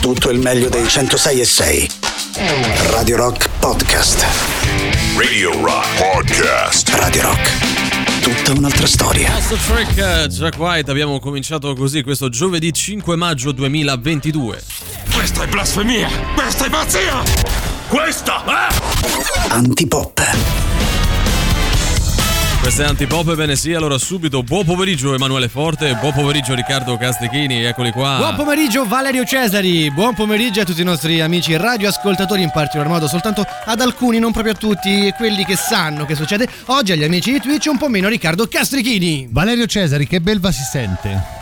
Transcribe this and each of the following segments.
tutto il meglio dei 106 e 6. Radio Rock Podcast. Radio Rock Podcast. Radio Rock. Tutta un'altra storia. Master Track eh, Jack White, abbiamo cominciato così questo giovedì 5 maggio 2022. Questa è blasfemia! Questa è pazzia! Questa è... Antipop. Questa è Antipop, ebbene sì, allora subito buon pomeriggio Emanuele Forte, buon pomeriggio Riccardo Castrichini, eccoli qua. Buon pomeriggio Valerio Cesari, buon pomeriggio a tutti i nostri amici radioascoltatori, in particolar modo soltanto ad alcuni, non proprio a tutti quelli che sanno che succede. Oggi agli amici di Twitch un po' meno Riccardo Castrichini. Valerio Cesari, che belva si sente?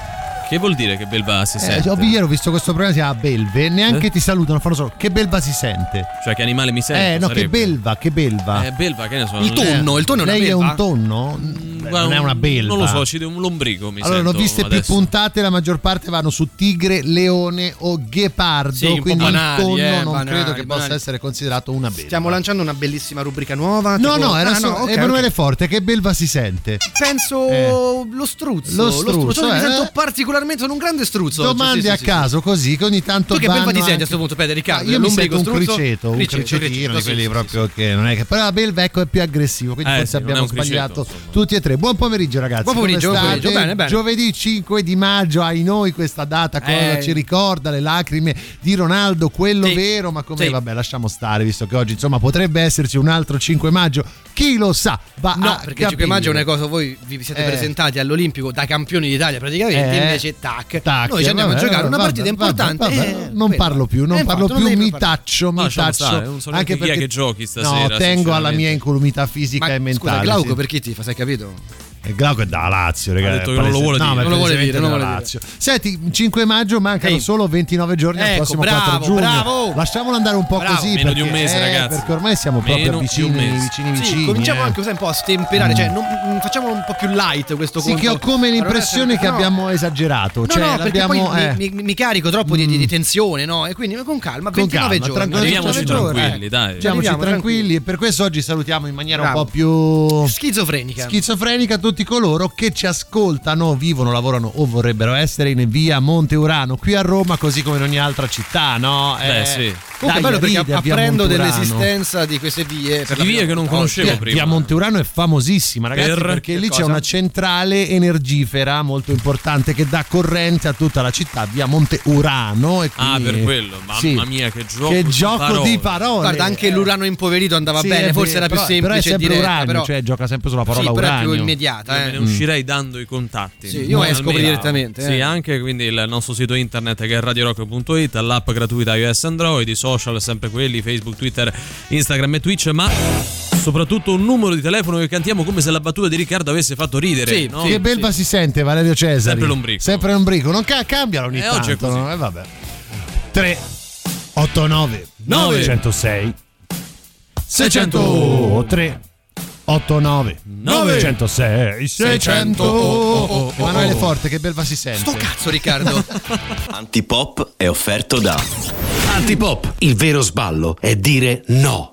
Che vuol dire che belva si Eh, sente? ho- ieri ho visto questo programma si chiama Belve, neanche Eh? ti salutano, fanno solo che belva si sente. Cioè che animale mi sente? eh, no, che sarebbe? belva, che belva. Eh, belva, che ne so. Il non è- tonno, il tonno è una Lei è belva? un tonno? Beh, non è una belva. Non lo so, ci deve un lombrico mi Allora, ne ho viste più puntate, la maggior parte vanno su tigre, leone o ghepardo, Sì, quindi banali, il tonno eh, non banali, credo che possa banali. essere considerato una belva. Stiamo lanciando una bellissima rubrica nuova. No, tipo- no, era Ah, solo ok, Emanuele ok. Forte, che belva si sente? Penso Eh. lo struzzo. Lo struzzo, Mi eh. sento particolarmente, sono un grande struzzo. oggi, Domande sì, sì, a sì, caso così che ogni tanto Tu che belva ti senti a anche- questo punto, Pedro Riccardo? Ah, io mi sento un struzzo? criceto, un Criceto, cricetino criceto, di quelli proprio che non è che però la belva ecco è più aggressivo, quindi Eh, forse abbiamo sbagliato tutti e tre. Buon pomeriggio ragazzi. Buon pomeriggio? Bene, bene. Giovedì 5 di maggio, ai noi questa data cosa Eh. ci ricorda le lacrime di Ronaldo, quello vero, ma come vabbè, lasciamo stare visto che oggi insomma potrebbe esserci un altro 5 maggio. Chi lo sa? Va No, a perché il 5 maggio è una cosa, voi vi siete Eh. presentati all'Olimpico da campioni d'Italia praticamente, Eh. invece tac, Tac, noi ci andiamo vabbè, a giocare una vabbè, partita vabbè, importante. vabbè, eh, non parlo più, non Eh, parlo infatti, più, devi mi taccio, mi taccio. stare, non so anche neanche chi è perché che giochi stasera, No, tengo alla mia incolumità fisica Ma e mentale. scusa, Glauco sì. per chi ti fa, sai capito? E Glauco è da Lazio, ragazzi. Ha detto che non lo vuole no, dire. Non lo vuole dire, non vuole Lazio. Senti, 5 maggio mancano Ehi. solo 29 giorni al Ecco, prossimo bravo, 4 giugno. bravo. Lasciamolo andare un po' Bravo. così. Meno di un perché- mese, eh, ragazzi. Perché ormai siamo Meno proprio vicini, mese. vicini, Sì, vicini. cominciamo eh. anche un po' a stemperare, cioè non, mm, facciamolo un po' più light questo Sì, conto. che ho come l'impressione che no. abbiamo esagerato. No, cioè, no, perché eh, mi, mi- mi carico troppo di, di- di tensione, no? E quindi con calma, Con 29 calma, giorni. tranquilli, Arriviamoci 29 giorni, tranquilli, eh. dai. Siamoci Arriviamo, tranquilli e per questo oggi salutiamo in maniera un po' più Schizofrenica. schizofrenica tutti coloro che ci ascoltano, vivono, lavorano o vorrebbero essere in via Monte Urano qui a Roma, così come in ogni altra città, no? Beh, Eh, sì. Comunque è bello perché ride apprendo Monte Urano. dell'esistenza di queste vie. per la Di vie che non volta. conoscevo Via, prima. via Monteurano è famosissima, ragazzi, Per? perché lì cosa? c'è una centrale energifera molto importante che dà corrente a tutta la città, via Monte Urano. E Ah, quindi- per quello. Mamma Sì. mia, che gioco Che di gioco parole. di parole. Guarda, anche l'urano impoverito andava Sì, bene, forse era più però- semplice Però è sempre diretta, uranio, però... cioè gioca sempre sulla parola sì, però è più uranio. Io eh. me ne uscirei dando i contatti. Sì, io No, esco almeno. direttamente, Sì, eh. anche quindi il nostro sito internet che è radiorock.it, l'app gratuita iOS Android, i social sempre quelli, Facebook, Twitter, Instagram e Twitch, ma soprattutto un numero di telefono che cantiamo come se la battuta di Riccardo avesse fatto ridere. Sì, no? sì. Che belva si sente Valerio Cesari? Sempre l'ombrico. Sempre l'ombrico. Non ca- cambiano ogni Eh, tanto. oggi no? Eh, vabbè. 3 8 9 Nove. 106 603 8 9 Nove. 106 600 Emanuele Forte che belva si sente Sto cazzo, Riccardo. Antipop è offerto da Antipop. Il vero sballo è dire no.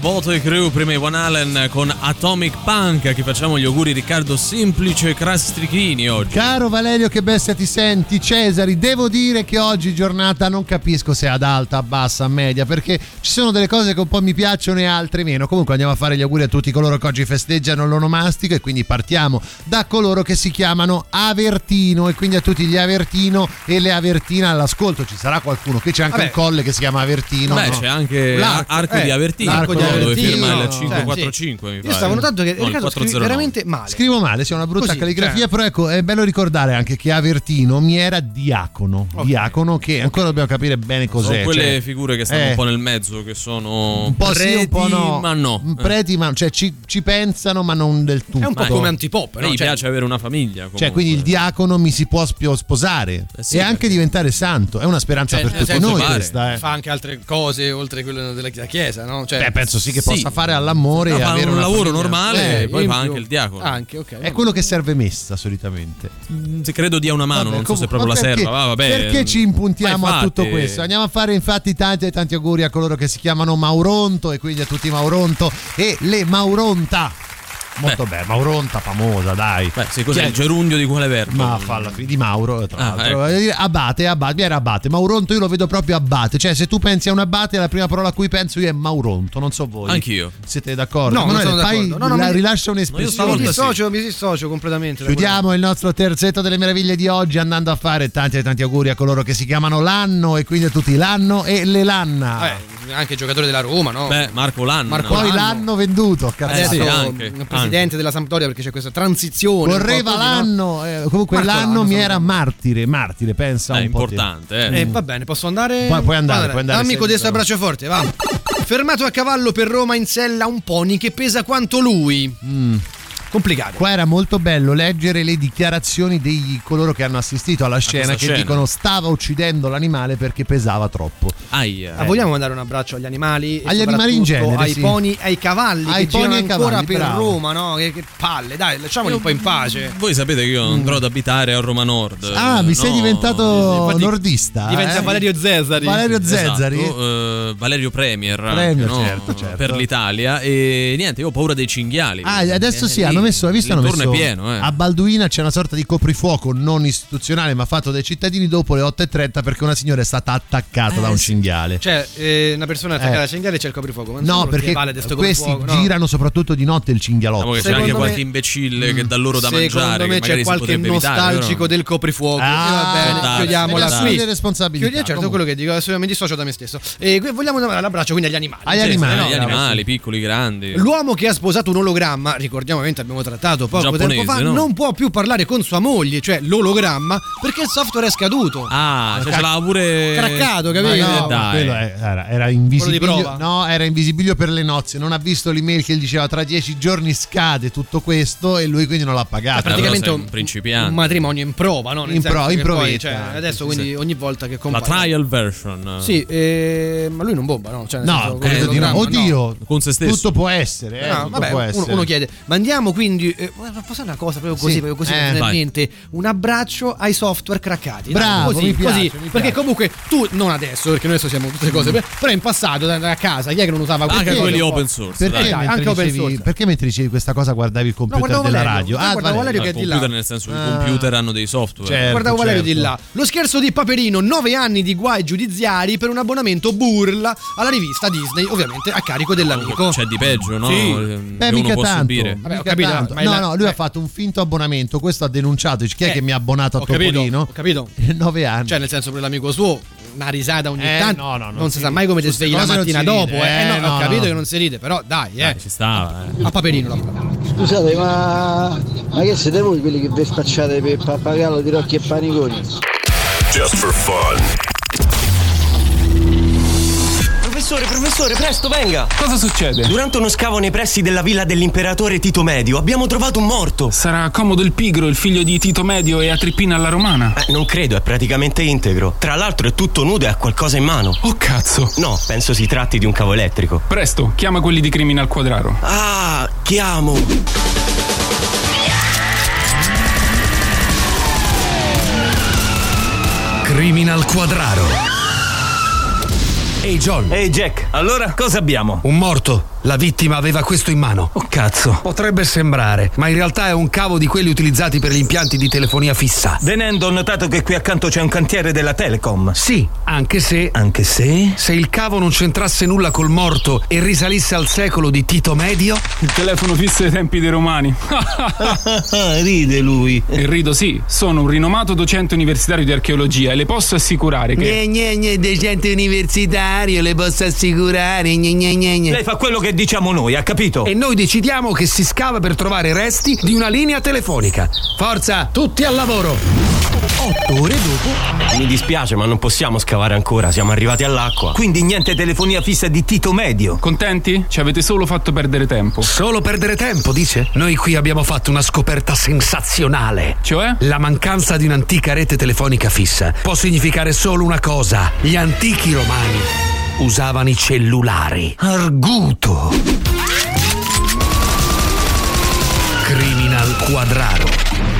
Voto e crew, prima Iwan Allen con Atomic Punk, a chi facciamo gli auguri Riccardo Semplice Crastrichini oggi. Caro Valerio, che bestia ti senti? Cesari, devo dire che oggi giornata non capisco se ad alta, bassa, media, perché ci sono delle cose che un po' mi piacciono e altre meno. Comunque andiamo a fare gli auguri a tutti coloro che oggi festeggiano l'onomastico e quindi partiamo da coloro che si chiamano Avertino e quindi a tutti gli Avertino e le Avertine all'ascolto. Ci sarà qualcuno, qui c'è anche Vabbè. un colle che si chiama Avertino. Beh, no? c'è anche L'arco, Arco eh, di Avertino, l'arco di no? dove Avertino, firma il no, 545, mi Io pare. stavo notando che No, Riccardo scrivi 409. veramente male. Scrivo male, c'è una brutta Così, calligrafia, cioè. però ecco, è bello ricordare anche che Avertino mi era diacono. Ok. Diacono che ancora dobbiamo capire bene cos'è. Sono quelle cioè, figure che stanno eh, un po' nel mezzo, che sono un po' sì, un po' preti, no. ma no. Mm, Preti, ma cioè ci, ci pensano, ma non del tutto. È un po' Ma- come antipop, A no? gli Cioè, piace avere una famiglia. Cioè, comunque. quindi il diacono mi si può sposare Eh sì, e anche diventare santo. È una speranza Cioè, per tutti noi questa. eh. fa anche altre cose oltre quello della chiesa, no? Cioè, Beh, penso sì che Sì. possa fare all'amore No, e avere un lavoro famiglia. normale Eh, e poi fa anche il diacono. Anche, ok. È quello che serve messa solitamente. Mm, Se credo dia una mano, Vabbè, non so se proprio la perché- serva. Va, vabbè. Perché ci impuntiamo a tutto questo? Andiamo a fare infatti tanti e tanti auguri a coloro che si chiamano Mauronto e quindi a tutti Mauronto e le Mauronta. Molto bene, Mauronta famosa, dai. Beh, sì, cos'è Cioè, il gerundio di quale verbo? Ma falla di Mauro, tra Ah, l'altro. ecco. Dire, Abate, abate, mi era abate. Mauronto io lo vedo proprio abate. Cioè, se tu pensi a un abate, la prima parola a cui penso io è Mauronto. Non so voi. Anch'io. Siete d'accordo? No, non Emanuele, sono fai- d'accordo. No, no, la- mi- rilascia No, io un'espressione. stavolta mi sì. dissocio, mi dissocio completamente. Chiudiamo il nostro terzetto delle meraviglie di oggi andando a fare tanti e tanti auguri a coloro che si chiamano l'anno e quindi a tutti l'anno e le lanna. Eh, anche giocatori della Roma, no? Beh, Marco Lanna. Marco Poi Lanno. l'anno venduto, cazzo. Eh, sì, anche, presidente della Sampdoria perché c'è questa transizione. Correva l'anno, eh, comunque Marco l'anno Lanno, mi era martire, martire, pensa È un po' te. importante, eh. Eh, va bene, posso andare? Puoi- puoi andare, puoi andare Amico senza, destro a braccio forte, va. Fermato a cavallo per Roma in sella un pony che pesa quanto lui. Mm. Complicato. Qua era molto bello leggere le dichiarazioni di coloro che hanno assistito alla scena che scena. dicono stava uccidendo l'animale perché pesava troppo. Aia. Ah, vogliamo mandare un abbraccio agli animali? Agli animali in genere, Ai sì. pony, ai cavalli Ai che girano e ai ancora cavalli, per bravo. Roma, no? Che, che palle, dai, lasciamoli un po' in pace. Voi sapete che io andrò ad abitare a Roma Nord. Ah, mi eh, sei no, diventato infatti nordista. Diventa eh? Valerio Zesari. Valerio Esatto, Zezzari. eh, Valerio Premier, anche, Premier, no? certo, certo. per l'Italia e niente io ho paura dei cinghiali Ah, adesso Eh, sì, lì hanno messo, hai visto? Hanno messo è pieno eh. a Balduina c'è una sorta di coprifuoco non istituzionale ma fatto dai cittadini dopo le 8.30 perché una signora è stata attaccata Eh, da un cinghiale. Cioè, eh, una persona attaccata Eh. al cinghiale c'è il coprifuoco. ma No, perché vale questi coprifuoco, no. girano soprattutto di notte il Diciamo cinghialotto. che c'è Secondo anche me- qualche imbecille che dà loro da Secondo mangiare me che c'è qualche evitare, nostalgico però- del coprifuoco. Ah, E va bene, chiudiamola qui. sue responsabilità. Chiudiamo, certo, Comunque. quello che dico, adesso mi dissocio da me stesso. E qui vogliamo dare l'abbraccio quindi agli animali. Agli animali piccoli grandi L'uomo che ha sposato un ologramma, ricordiamo ovviamente abbiamo trattato poco Giapponese, tempo fa, no? non può più parlare con sua moglie, cioè l'ologramma, perché il software è scaduto. ah cioè ce l'ha pure Craccato, Ma capito? no, Eh, ma dai. quello è- era, era invisibilio. prova? No, era invisibilio per le nozze. Non ha visto l'email che gli diceva tra dieci giorni scade tutto questo e lui quindi non l'ha pagato. però praticamente un, un matrimonio in prova, no? Nel In senso pro- che in poi, provetta, cioè, adesso sì, quindi ogni volta che la compare trial version Sì, eh, ma lui non bomba, no? Cioè, nel No, senso, credo con di no. Oddio, Con se stesso. tutto può essere. Eh, No, tutto vabbè, può uno, essere. uno chiede, mandiamo quindi, eh, posso una cosa proprio così, Sì, proprio così eh, mente, un abbraccio ai software craccati. Bravo, così, mi piace, così, mi piace. perché comunque tu, non adesso, perché noi adesso siamo tutte cose, però in passato da, da casa, chi è che non usava anche quelli open source Perché, dai. anche open dicevi, source. perché mentre dicevi questa cosa guardavi il computer guardavo della Valerio, radio? no, guardavo Valerio No, che il è di là. computer nel senso che i Ah. computer hanno dei software Certo. Guardavo Valerio certo. di là. Lo scherzo di Paperino, 9 anni di guai giudiziari per un abbonamento burla alla rivista Disney, ovviamente a carico dell'amico. c'è di peggio no? Sì. Eh, Beh, mica può tanto. Vabbè, ho capito, è No, la- no, lui eh. ha fatto un finto abbonamento. Questo ha denunciato. Dice, Chi è Eh, che mi ha abbonato a ho capito, Topolino? ho capito. Nove anni. Cioè, nel senso, per l'amico suo, una risata ogni Eh, tanto. no, no, non non si si sa mai come ti svegli la mattina dopo. Eh, Eh, no, no, ho capito no. che non si ride, però dai, eh. ci stava eh. A Paperino la Scusate, ma, ma che siete voi quelli che vi spacciate per pappagallo di Rocchi e Paniconi? Just for fun. Professore, professore, presto, venga! Cosa succede? Durante uno scavo nei pressi della villa dell'imperatore Tito Medio abbiamo trovato un morto. Sarà Comodo il Pigro, il figlio di Tito Medio e Atrippina alla Romana? Eh, non credo, è praticamente integro. Tra l'altro è tutto nudo e ha qualcosa in mano. Oh cazzo! No, penso si tratti di un cavo elettrico. Presto, chiama quelli di Criminal Quadraro. Ah, chiamo! Criminal Quadraro. Ehi John. Ehi Jack, allora cosa abbiamo? Un morto. La vittima aveva questo in mano. Oh cazzo. Potrebbe sembrare, ma in realtà è un cavo di quelli utilizzati per gli impianti di telefonia fissa. Venendo ho notato che qui accanto c'è un cantiere della Telecom. Sì, anche se. Anche se? Se il cavo non c'entrasse nulla col morto e risalisse al secolo di Tito Medio. Il telefono fisso ai tempi dei romani. Ride lui. E rido sì, sono un rinomato docente universitario di archeologia e le posso assicurare che. Gne gne gne, docente universitario, le posso assicurare. Gne gne gne gne. Lei fa quello che diciamo noi, ha capito? E noi decidiamo che si scava per trovare resti di una linea telefonica. Forza, tutti al lavoro! Otto ore dopo. Mi dispiace, ma non possiamo scavare ancora, siamo arrivati all'acqua. Quindi niente telefonia fissa di Tito Medio. Contenti? Ci avete solo fatto perdere tempo. Solo perdere tempo, dice? Noi qui abbiamo fatto una scoperta sensazionale. Cioè? La mancanza di un'antica rete telefonica fissa può significare solo una cosa. Gli antichi romani usavano i cellulari. Arguto. Criminal Quadraro.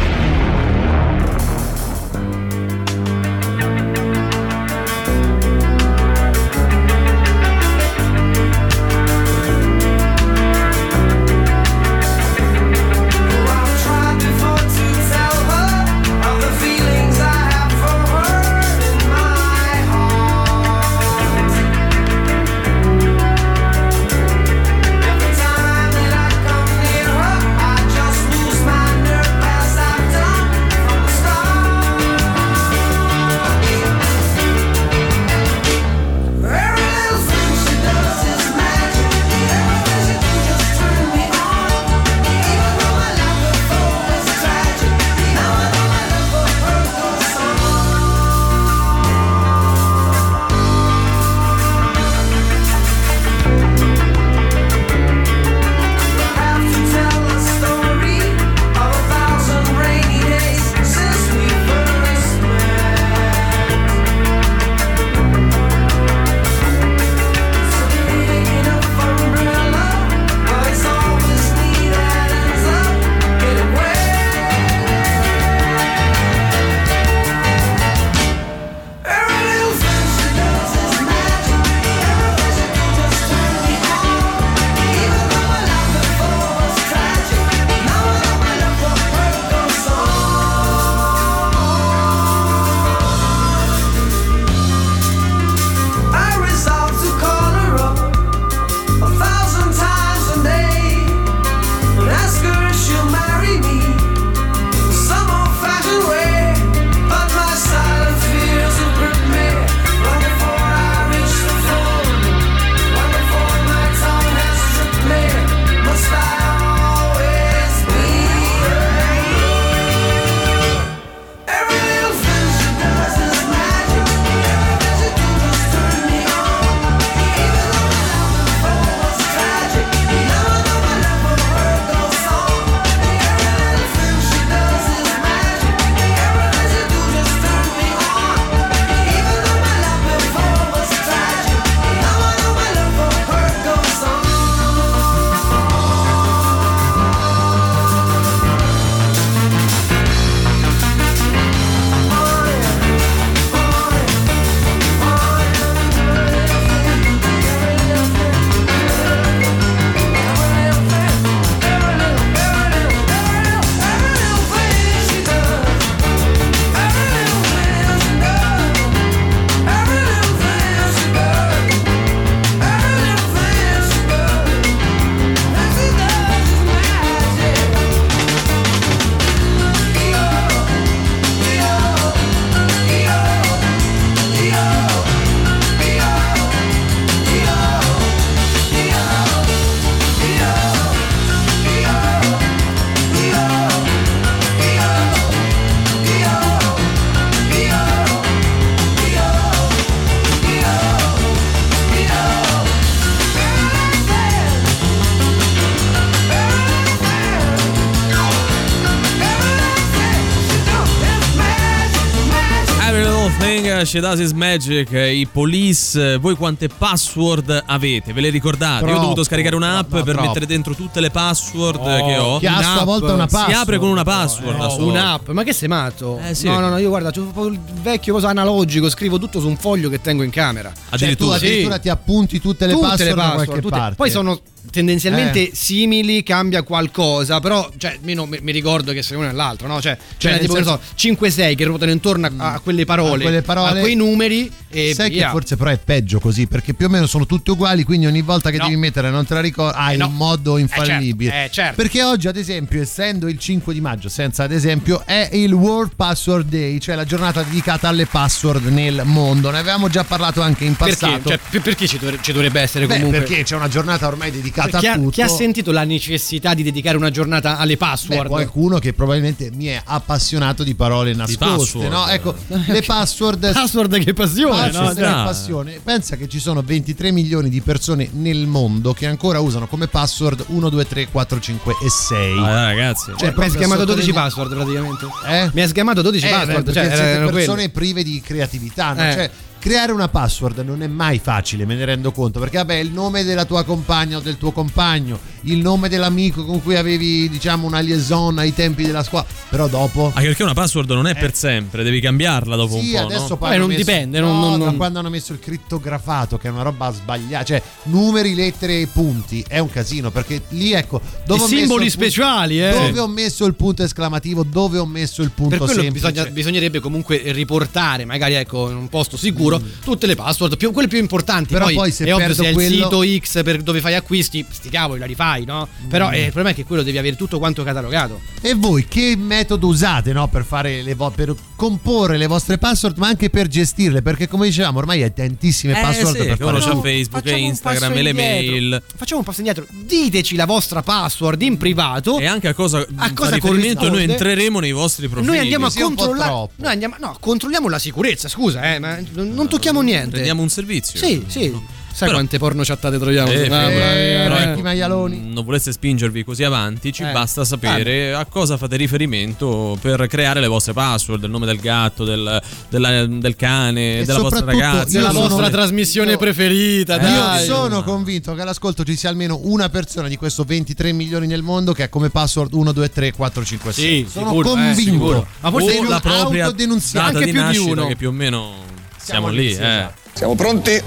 Shedasis Magic, i police. Voi quante password avete? Ve le ricordate? Io ho dovuto scaricare un'app no, per troppo. mettere dentro tutte le password che ho. Che ha a sua Un'app. volta una Si password. apre con una password. da No, solo. un'app, ma che sei matto? Eh, sì. No, no, no, io guarda, c'ho proprio il vecchio cosa analogico, scrivo tutto su un foglio che tengo in camera. Cioè, tu Addirittura. addirittura ti appunti tutte le tutte password, le da password, qualche tutte. parte. Poi sono tendenzialmente Eh. simili, cambia qualcosa, però cioè, almeno mi, mi ricordo che sia uno e l'altro, no? Cioè, c'è nel tipo ne so, 5-6 che ruotano intorno a, a quelle parole, A quelle parole. a quei numeri e Sai via. che forse però è peggio così, perché più o meno sono tutti uguali, quindi ogni volta che No. devi mettere non te la ricordi, hai Eh, no. un modo infallibile. Eh, certo, eh, certo. Perché oggi, ad esempio, essendo il 5 di maggio, senza ad esempio, è il World Password Day, cioè la giornata dedicata alle password nel mondo. Ne avevamo già parlato anche in Perché? passato. Cioè, per- perché ci, dovre- ci dovrebbe essere Beh, comunque? perché c'è una giornata ormai dedicata chi, a ha, tutto. chi ha sentito la necessità di dedicare una giornata alle Beh, password? qualcuno che probabilmente mi è appassionato di parole nascoste, password. no? Ecco, le password password che passione, Password no? è Strano. passione. Pensa che ci sono 23 milioni di persone nel mondo che ancora usano come password 1, 2, 3, 4, 5 e 6. Ah, ragazzi. Cioè, mi proprio hai schiamato 12 sottolinea- password praticamente. Eh? Mi hai schiamato 12 Eh, password, beh, cioè persone quelle. prive di creatività, no? Eh. Cioè, creare una password non è mai facile, me ne rendo conto, perché vabbè, il nome della tua compagna o del tuo compagno, il nome dell'amico con cui avevi, diciamo, una liaison ai tempi della scuola, però dopo Anche perché una password non è per sempre, devi cambiarla dopo Eh. Sì, un po'. adesso no? poi Beh, non messo- dipende, no, non- non- da non- quando hanno messo il crittografato, che è una roba sbagliata, cioè numeri, lettere e punti, è un casino, perché lì ecco, dove I simboli punto- speciali, eh. Dove ho messo il punto esclamativo, dove ho messo il punto Per quello semplice. bisogna- bisognerebbe comunque riportare, magari ecco, in un posto sicuro, tutte le password, più- quelle più importanti. Però poi, poi se è ovvio, perdo se è il quello- sito X per dove fai acquisti, sti cavoli, la rifai, no? Però Mm. eh, il problema è che quello devi avere tutto quanto catalogato. E voi che metodo usate no, per, fare le vo- per comporre le vostre password, ma anche per gestirle? Perché come dicevamo, ormai hai tantissime Eh, password sì, per uno fare c'ha tutto. Facebook e Instagram e le mail. Facciamo un passo indietro, diteci la vostra password in privato. E anche a cosa, A cosa riferimento noi entreremo nei vostri profili. Noi andiamo a controllare. Noi andiamo, no, controlliamo la sicurezza, scusa, eh, ma non, non tocchiamo niente. Rendiamo un servizio. Sì, sì. Sai Però- quante porno chattate troviamo? Eh, Mamma eh, mia, però eh. ecco, mh, non voleste spingervi così avanti, ci Eh. basta sapere a cosa fate riferimento per creare le vostre password, il nome del gatto, del, della- del cane, E della vostra ragazza. io la sono- vostra trasmissione io- preferita, Io dai. sono convinto che all'ascolto ci sia almeno una persona di questo 23 milioni nel mondo che ha come password 1, 2, 3, 4, 5, 6. Sì, sono sicuro, eh, convinto. sicuro. Ma forse o io la propria autodenunziato. data Anche di più di uno. che più o meno siamo, lì, lì. sì, eh. esatto. Siamo pronti?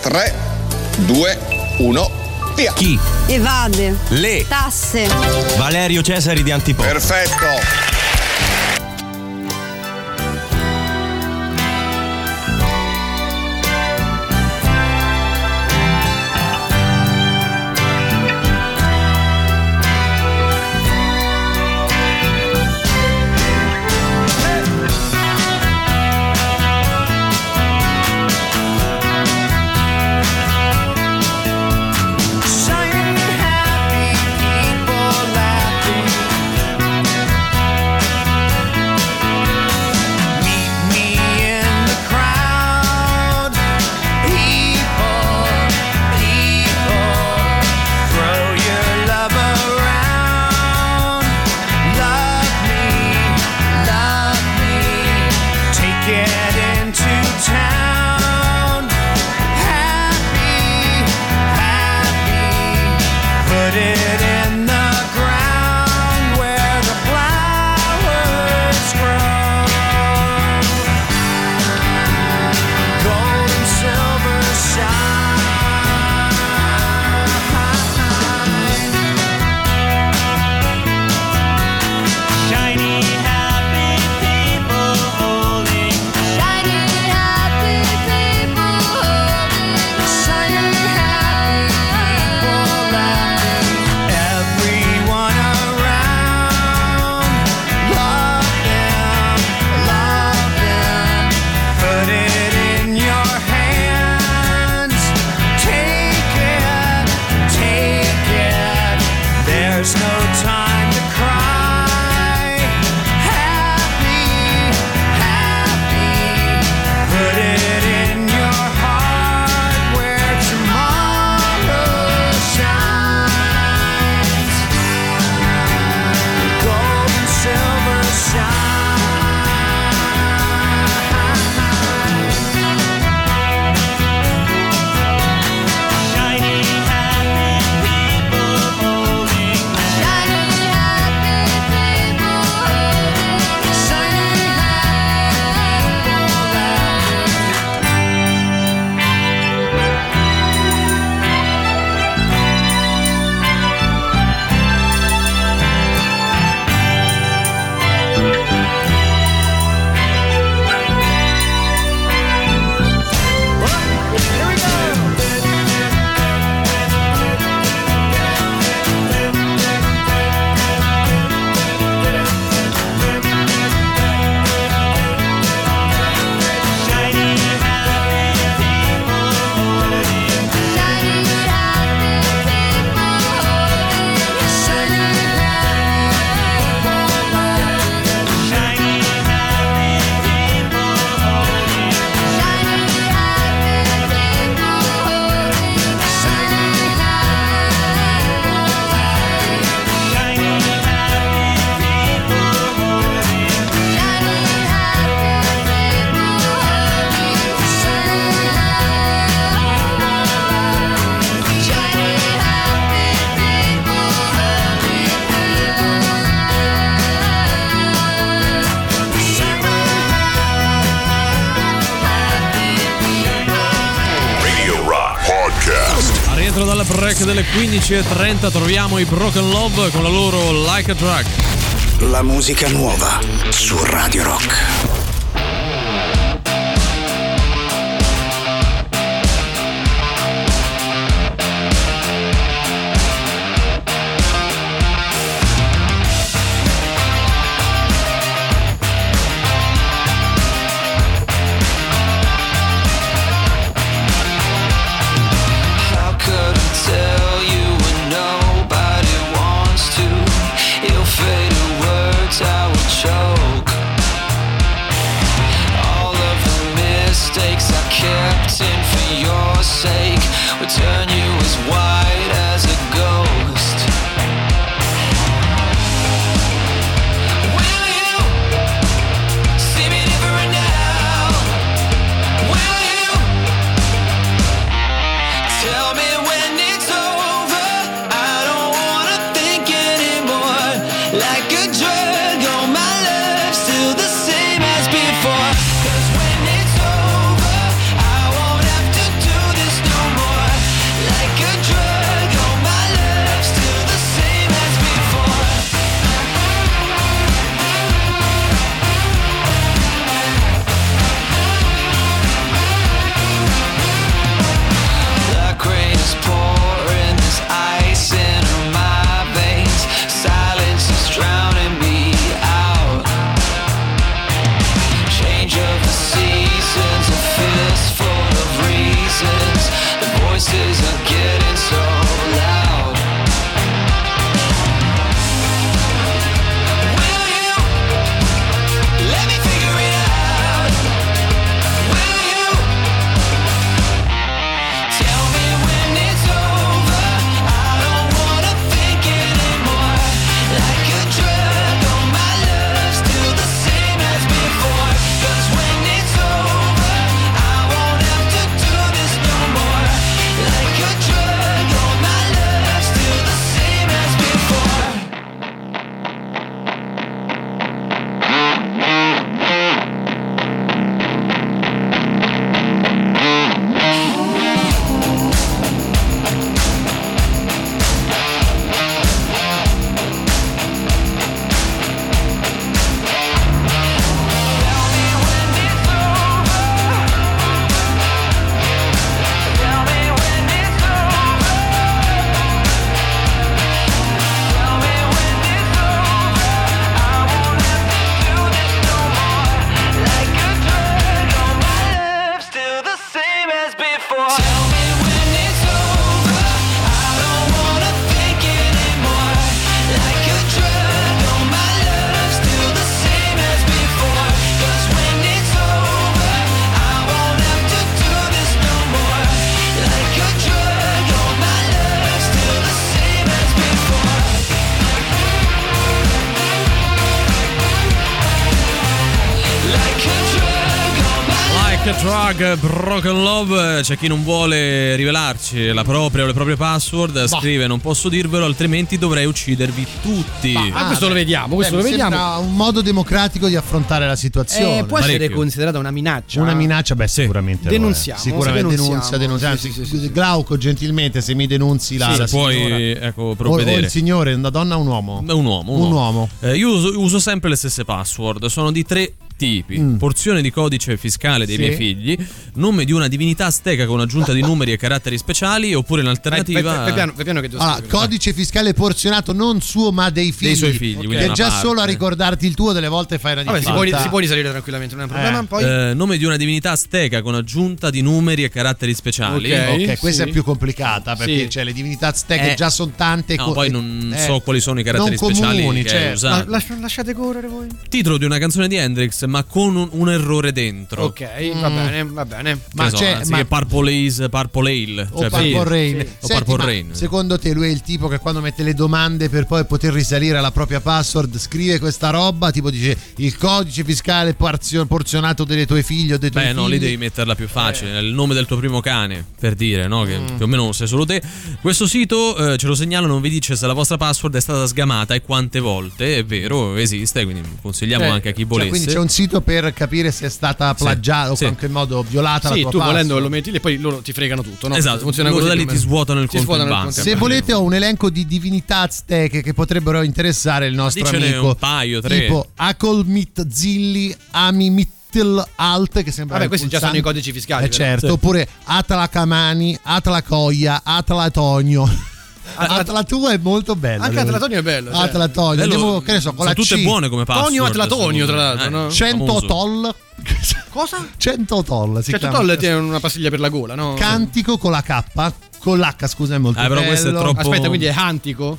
3, 2, 1, via! Chi? Evade. Le. Tasse. Valerio Cesari di Antipop. Perfetto! 11.30 troviamo i Broken Love con la loro Like a Drug. La musica nuova su Radio Rock. Drug, Broken Love, c'è chi non vuole rivelarci la propria o le proprie password, scrive non posso dirvelo altrimenti dovrei uccidervi tutti. Ma questo lo vediamo, questo Beh, lo vediamo. sembra un modo democratico di affrontare la situazione. Eh, può essere parecchio. considerata una minaccia. Una minaccia, beh, sicuramente. lo è. Denunziamo, Sicuramente denunziamo. denunzia, denunzia. Sì, sì, sì, sì. Glauco, gentilmente, se mi denunzi la, la puoi signora. ecco, O, o provvedere. il signore, una donna o un uomo? È un uomo. Un uomo. Eh, io uso, uso sempre le stesse password, sono di tre tipi. Mm. Porzione di codice fiscale dei Sì. miei figli, nome di una divinità azteca con aggiunta di numeri e caratteri speciali, oppure in alternativa... piano, piano che Allora, scrivere. codice fiscale porzionato non suo ma dei figli. Dei suoi figli, quindi Che già parte. solo a ricordarti il tuo delle volte fai una Vabbè, si può, si può risalire tranquillamente, non è un problema. Eh, Poi Eh, nome di una divinità azteca con aggiunta di numeri e caratteri speciali. Ok. Ok, questa Sì. è più complicata perché Sì. cioè, le divinità azteche Eh. già sono tante. No, co- poi non eh, so quali sono i caratteri non speciali comuni, che hai usato. la- lascia- lasciate correre voi. Titolo di una canzone di Hendrix, ma con un, un errore dentro. Ok, va bene, va bene. Ma Ma so, c'è- ma- Purple Haze, Purple Ale. O Cioè, Purple per- Rain. O Senti, Purple Rain. Secondo te lui è il tipo che quando mette le domande per poi poter risalire alla propria password scrive questa roba, tipo dice il codice fiscale porzio- porzionato delle tue figlie o dei tuoi Beh, figli? no, lì devi metterla più facile. Il nome del tuo primo cane, per dire, no? Che Mm. più o meno sai solo te. Questo sito eh, ce lo segnala, non vi dice se la vostra password è stata sgamata e quante volte. È vero, esiste, quindi consigliamo Eh, anche a chi cioè, volesse. quindi c'è un sito per capire se è stata plagiata o sì. in qualche modo violata la Sì, tua tu volendo password. lo metti lì e poi loro ti fregano tutto, no? Esatto, Funziona loro così da lì o ti svuotano il Ti conto in svuotano il banca. conto Se volete ho un elenco di divinità azteche che potrebbero interessare il nostro Dicene amico. un paio, tre. Tipo Akolmit Zilli Amimittel Alt che sembra Vabbè, questi già sono pulsante. i codici fiscali. Eh certo, Sì. oppure Atlakamani, Atlacoia, Atlatonio. Atlatua è molto bello. Anche devo Atlatonio è bello, cioè. Atlatonio, Bello, andiamo, che ne so, con sono la tutte C. buone come password. Tonio Atlatonio, tra me. l'altro, no? Eh, 100 famoso. toll. Cosa? 100 toll si Cioè, chiama. Toll tiene una pastiglia per la gola, no? Cantico con la K, con l'H scusa è molto Eh, però questo è bello. troppo- Aspetta, quindi è Antico?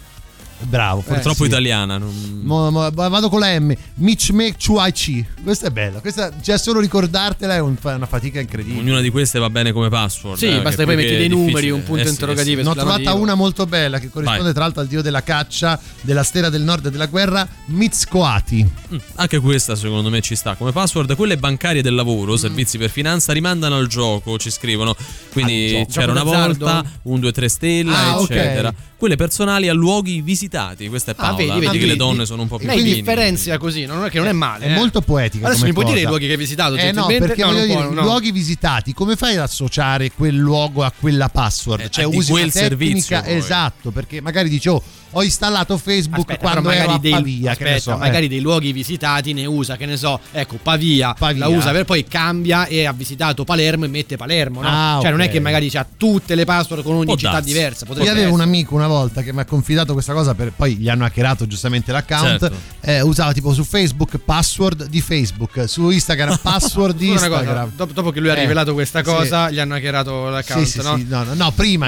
Bravo, forse Troppo sì. italiana. non- Mo- mo- vado con la M. Michme Chuaichi. Questa è bella. Questa, già solo ricordartela è un- una fatica incredibile. Ognuna di queste va bene come password. Sì, eh, basta che poi metti dei numeri, un punto Eh sì, interrogativo. eh Ne ho trovata una molto bella che corrisponde Vai. tra l'altro al dio della caccia, della stella del nord e della guerra, Mitzcoati. sì. Mm, Anche questa secondo me ci sta come password. Quelle bancarie del lavoro, servizi per finanza, rimandano al gioco, ci scrivono. Quindi c'era una volta un 2 3 stelle, Ah, eccetera. Quelle personali a luoghi visitati. Questa è Ah, Paola. vedi, vedi, vedi, che le donne sono un po' più Lei fini. differenzia così, non è che non è male. È eh. molto poetica. Adesso come mi puoi dire i luoghi che hai visitato? Eh no, perché No, dire, no. luoghi visitati, come fai ad associare quel luogo a quella password? Eh, cioè usi quel servizio, poi. esatto, perché magari dici "Oh, ho installato Facebook Aspetta, quando ero a dei, Pavia, che ne aspetta, so. eh. magari dei luoghi visitati ne usa, che ne so, ecco, Pavia, Pavia. la usa per poi cambia e ha visitato Palermo e mette Palermo, no? Ah, cioè non è che magari c'ha tutte le password con ogni Può città darsi. diversa, Io avevo un amico una volta che mi ha confidato questa cosa, per, poi gli hanno hackerato giustamente l'account. Certo. eh, usava tipo su Facebook password di Facebook, su Instagram password di una cosa, Instagram. dopo, dopo che lui ha Eh, rivelato questa sì. cosa, gli hanno hackerato l'account, Sì, sì, no? sì, no, no, no, prima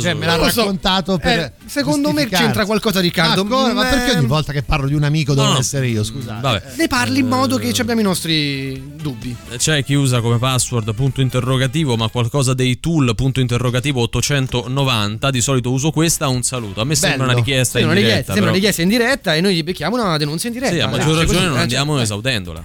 cioè, me l'ha raccontato per Eh, secondo me c'entra qualcosa Riccardo. Ancora? ma perché Mm, ogni volta che parlo di un amico devo No, essere io, scusate. Vabbè. Ne parli in modo che ci abbiamo i nostri dubbi. C'è chi usa come password punto interrogativo, ma qualcosa dei tool punto interrogativo 890. Di solito uso questa. Un saluto. A me sembra Bello. una richiesta Sì, in una diretta. richiesta, sembra una però. richiesta in diretta e noi gli becchiamo una denuncia in diretta. Sì, a maggior cioè, ragione non andiamo esaudendola.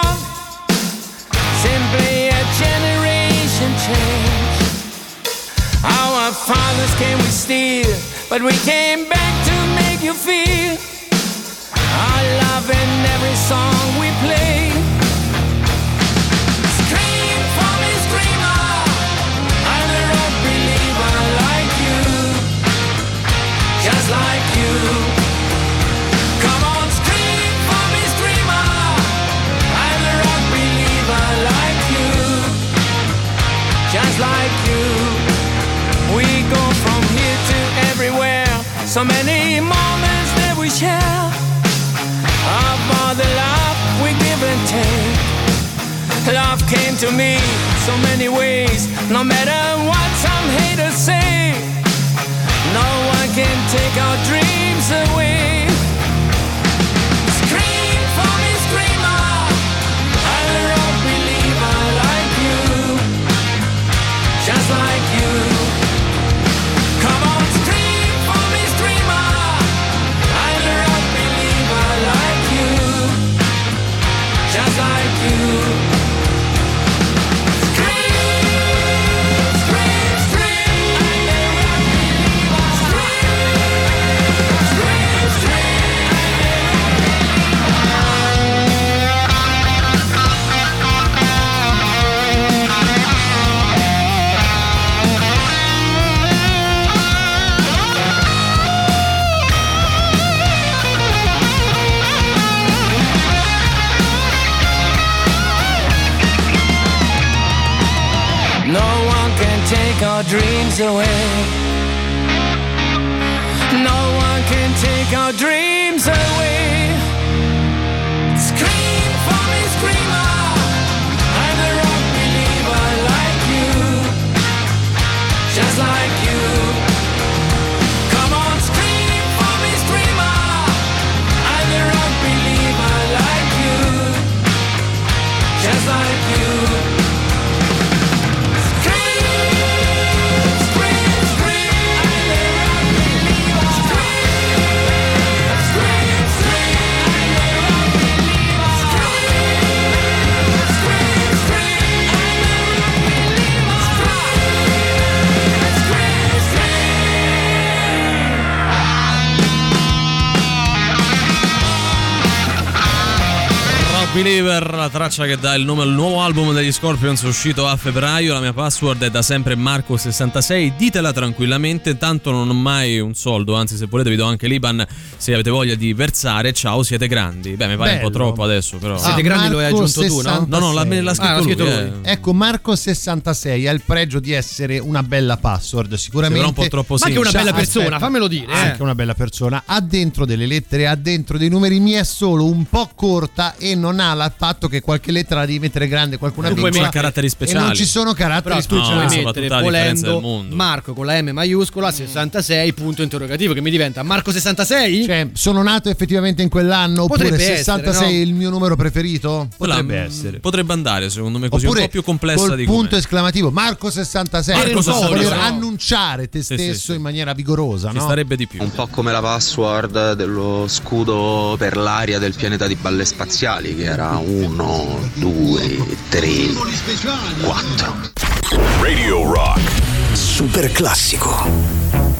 Simply a generation change. Our fathers came with steel, but we came back to make you feel our love in every song we play. So many moments that we share. All the love we give and take. Love came to me so many ways. No matter what some haters say, no one can take our dreams away. Our dreams away. No one can take our dreams away. Believer, la traccia che dà il nome al nuovo album degli Scorpions uscito a febbraio. La mia password è da sempre Marco66. Ditela tranquillamente, tanto non ho mai un soldo. Anzi, se volete, vi do anche l'Iban se avete voglia di versare. Ciao, siete grandi. Beh, mi pare un po' Bello. troppo adesso, però. Siete grandi, lo hai Marco aggiunto tu, no? 66. No, no, l'ha, l'ha scritto, Ah, l'ha scritto lui. lui. eh. Ecco, Marco 66 ha il pregio di essere una bella password, sicuramente. Un po' troppo Ma anche una bella persona, Aspetta. fammelo dire. eh. Anche una bella persona. Ha dentro delle lettere, ha dentro dei numeri, mi è solo un po' corta e non ha il fatto che qualche lettera la devi mettere grande, qualcuna Tu puoi piccola. mettere caratteri E non speciali. ci sono caratteri Però tu ci No, puoi speciali. mettere volendo mondo. Marco con la M maiuscola 66 punto interrogativo che mi diventa Marco 66? Cioè, sono nato effettivamente in quell'anno oppure Potrebbe essere, 66 è no? il mio numero preferito? Potrebbe mm, essere. Potrebbe andare, secondo me, così Oppure un po' più complessa col di punto com'è. esclamativo Marco 66 Marco per 66. voler no? annunciare te Sì, stesso sì, sì. in maniera vigorosa, Ci no? starebbe di più. Un po' come la password dello scudo per l'aria del pianeta di balle spaziali, che era 1, 2, 3, 4. Radio Rock. Super classico.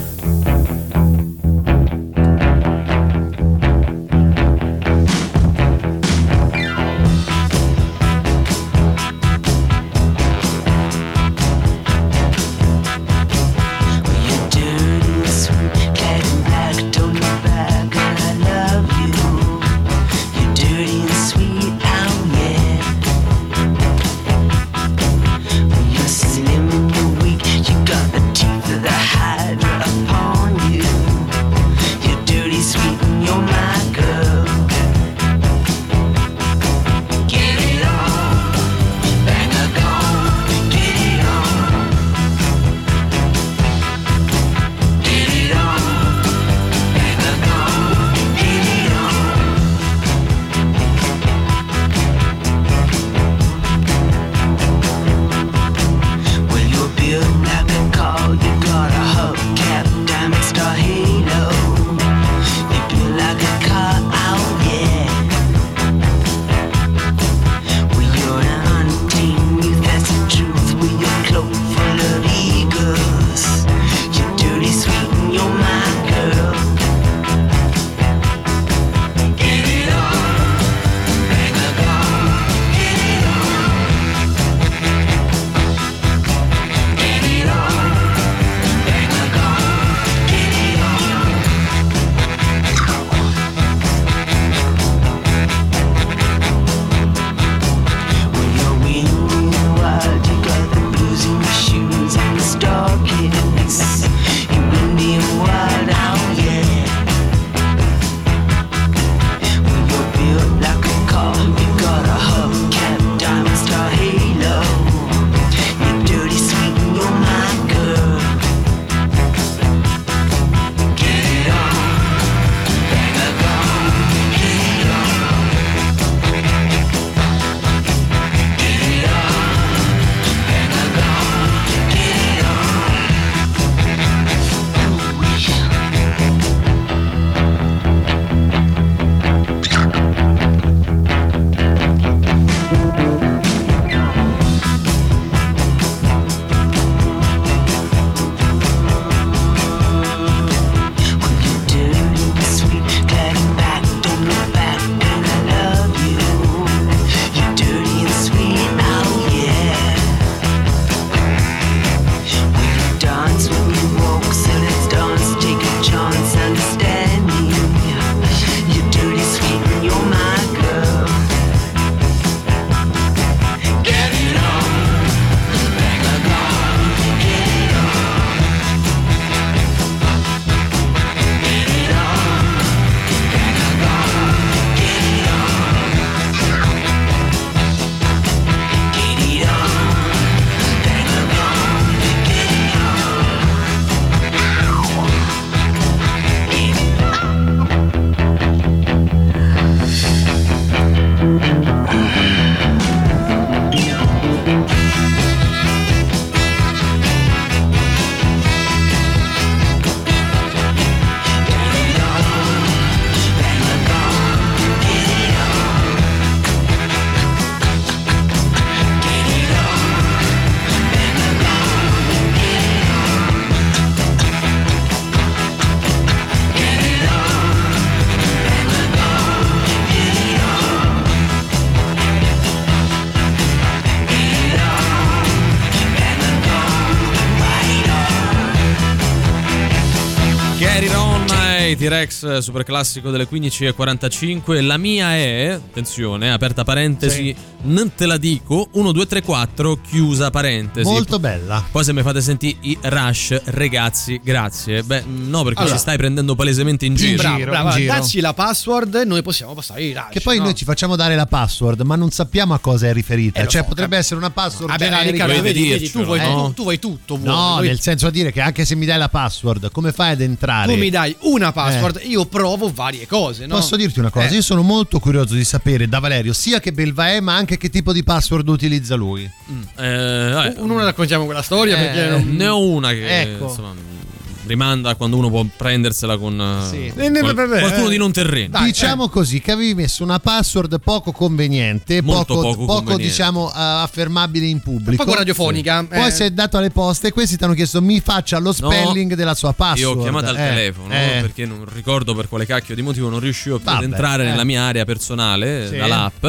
T-Rex eh, super classico delle 15.45. La mia è, attenzione, aperta parentesi, non te la dico, 1, 2, 3, 4, chiusa parentesi. Molto bella. Poi se mi fate sentire i rush, ragazzi, grazie. Beh, no, perché Allora. ci stai prendendo palesemente in giro. Bravo, giro, bravo, in giro. dacci la password e noi possiamo passare i rush. Che poi no? noi ci facciamo dare la password, ma non sappiamo a cosa è riferita. Eh, cioè, so, potrebbe cap- essere una password Ah, beh, generica. Riccardo, vedi, tu, vuoi, no? tu, tu vuoi tutto. Vuoi, No, vuoi- nel senso a dire che anche se mi dai la password, come fai ad entrare? tu mi dai una password, io provo varie cose, no? Posso dirti una cosa? Eh. Io sono molto curioso di sapere da Valerio sia che belva è, ma anche che tipo di password utilizza lui. Eh, vabbè, Non raccontiamo quella storia Eh, perché non... ne ho una che Ecco. insomma, rimanda a quando uno può prendersela con, eh, Sì. qual- qualcuno di non terreno. diciamo così che avevi messo una password poco conveniente, Molto poco, poco conveniente. diciamo eh, affermabile in pubblico. Poco radiofonica. Poi eh. si è dato alle poste e questi ti hanno chiesto mi faccia lo spelling della sua password. Io ho chiamato al Eh, telefono eh. perché non ricordo per quale cacchio di motivo non riuscivo più ad entrare eh. nella mia area personale Sì. dall'app.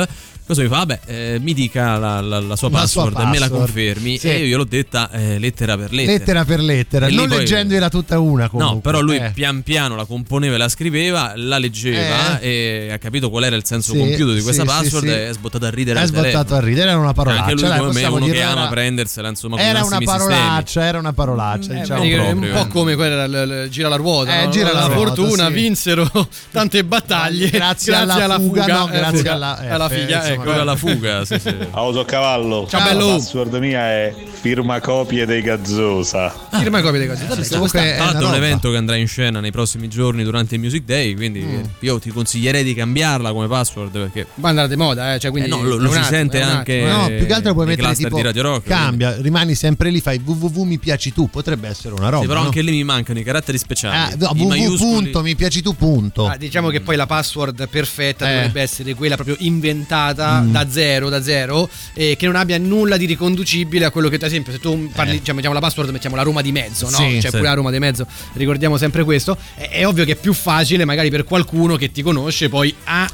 Cosa mi fa? Vabbè, eh, mi dica la, la- la sua password e me la confermi. Sì. E io gliel'ho detta eh, lettera per lettera. Lettera per lettera, E non poi- leggendola tutta una comunque. No, però lui Eh. pian piano la componeva e la scriveva, la leggeva e ha capito qual era il senso Sì, compiuto di questa sì, password sì. e è sbottato a ridere. È sbottato a ridere, era una parolaccia. Anche lui dai, come me uno che ama era- prendersela insomma Era una massimi sistemi. parolaccia, era una parolaccia, Eh, diciamo è un po' eh. come quella l- l- gira la ruota. Eh, gira la fortuna vinsero tante battaglie Grazie alla fuga, eh, grazie alla- eh, alla eh, figlia. Quella alla fuga, sì, sì. Autocavallo. Ciao, bello. La password mia è firma copie dei Gazzosa. Firma copia dei cose. Vabbè, Comunque comunque è un roba. evento che andrà in scena nei prossimi giorni durante il Music Day, quindi Mm. io ti consiglierei di cambiarla come password perché va andare di moda, eh, cioè, quindi Eh no, lo- lo si attimo, sente anche-. No, più che altro puoi mettere tipo di Radio Rock, cambia, rimani sempre lì, fai www mi piaci tu, potrebbe essere una roba. Sì, però no? anche lì mi mancano i caratteri Ah, speciali. no, www maiuscoli. punto, mi piaci tu punto. Ah, diciamo che poi la password perfetta Eh. dovrebbe essere quella proprio inventata Mm. da zero, da zero, e che non abbia nulla di riconducibile a quello che, ad esempio, se tu parli, diciamo, mettiamo la password, mettiamo la Roma di mezzo, no? Sì, Cioè, sì. pure la Roma di mezzo, ricordiamo sempre questo. È, è ovvio che è più facile, magari per qualcuno che ti conosce, poi a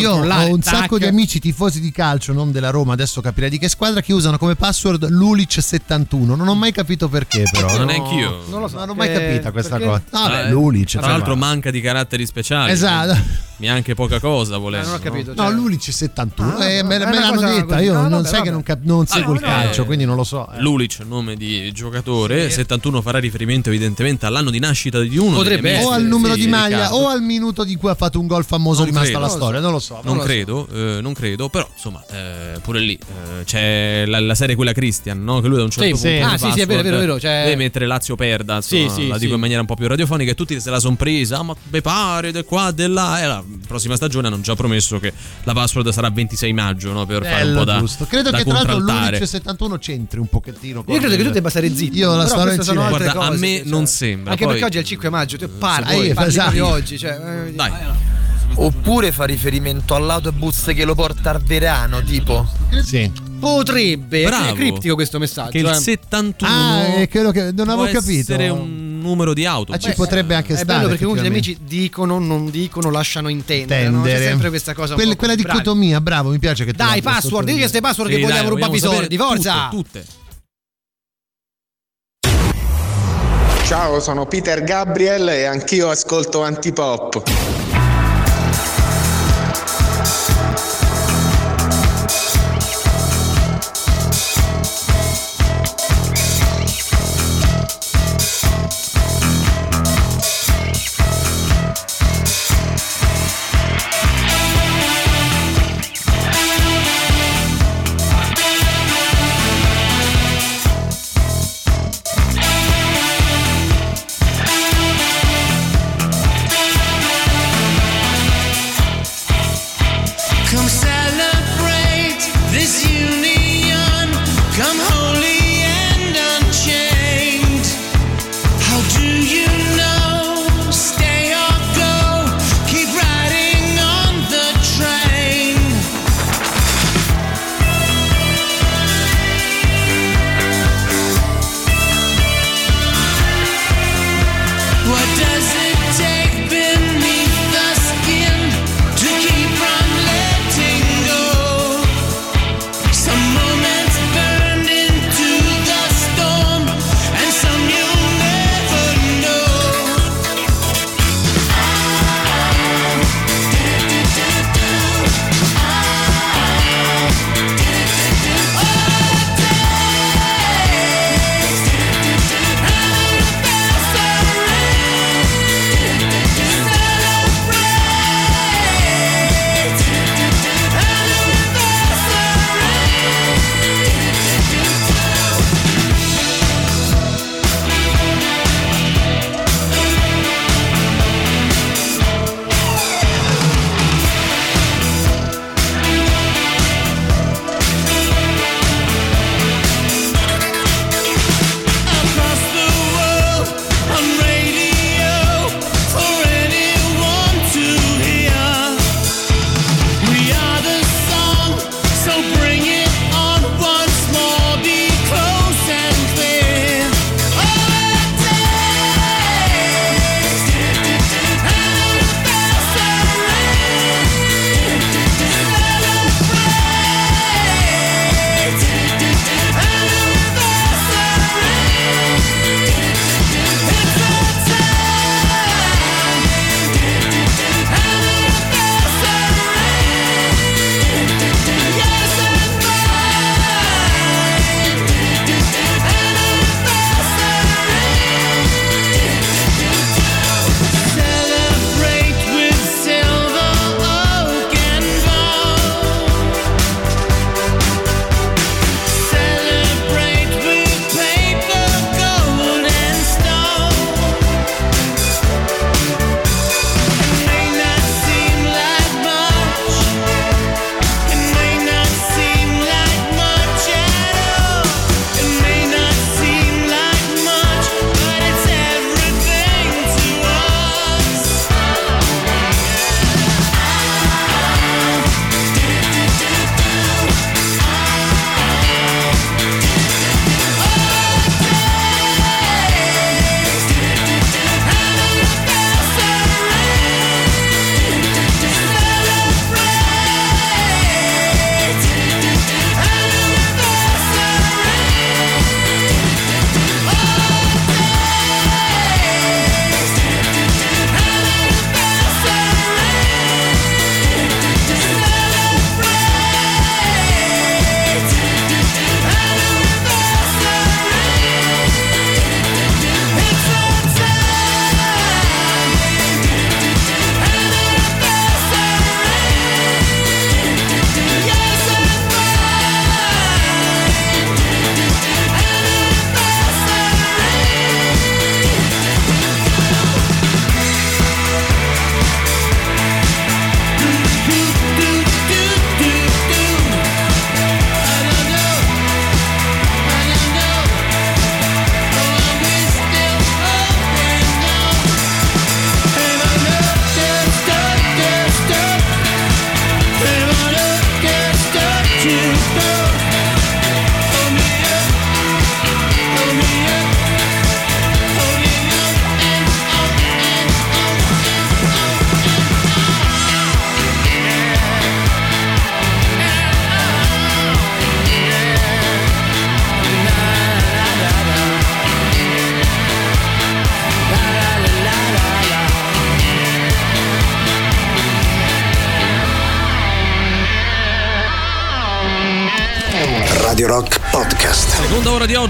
Io ho un tac. sacco di amici tifosi di calcio, non della Roma, adesso capirai di che squadra, che usano come password Lulic71. Non ho mai capito perché, però. Non No. neanch'io. Non lo so. Non ho mai Eh, capita questa perché? cosa. No, Eh, beh, Lulic. Tra insomma. l'altro manca di caratteri speciali. Esatto. Mi ha anche poca cosa volendo. non ho capito. No, cioè- Lulic 71. Ah, eh, me, me l'hanno detta. Io non vabbè, sai che vabbè. non, cap- non seguo Ah, il no, calcio, eh, quindi non lo so. eh. Lulic, nome di giocatore, 71 farà riferimento evidentemente all'anno di nascita di uno. Potrebbe amici o al numero di di maglia Riccardo. o al minuto di cui ha fatto un gol famoso Non rimasta credo. alla storia. Non lo so. Non, lo so. credo, eh, non credo, però insomma, eh, pure lì eh, c'è la, la serie quella Christian, no? Che lui da un certo Sì, punto. sì. Ah, sì, sì, è vero, è vero, è vero, cioè- Deve mettere Lazio perda, insomma, Sì, sì, la sì. dico in maniera un po' più radiofonica, e tutti se la son presa, ah, ma be pare, de qua, de là. E la prossima stagione hanno già promesso che la password sarà 26 maggio, no? Per fare un Bello, po' da. giusto. Credo da che tra l'altro contraltare. Lulic 71 c'entri un pochettino. Io credo che tu debba stare zitto. Io la queste in Guarda, a cose, me cioè. non sembra. Anche perché oggi è il 5 maggio, tu parli, Se vuoi, parli esatto. proprio oggi, cioè, eh, Dai. Oppure fa riferimento all'autobus che lo porta a Verano, tipo. Sì. Potrebbe, Bravo. è criptico questo messaggio. Che il eh. 71 Ah, è quello che non avevo capito. essere un numero di auto. Ah, ci potrebbe anche È stare. bello perché comunque gli amici dicono, non dicono, lasciano intendere. no? C'è sempre questa cosa. un Quella, così. Bravi. dicotomia, bravo, mi piace che tu Dai, password, sottolineato. queste password Sì, che vogliamo rubarvi i soldi, forza! Tutte, tutte. Ciao, sono Peter Gabriel e anch'io ascolto Antipop.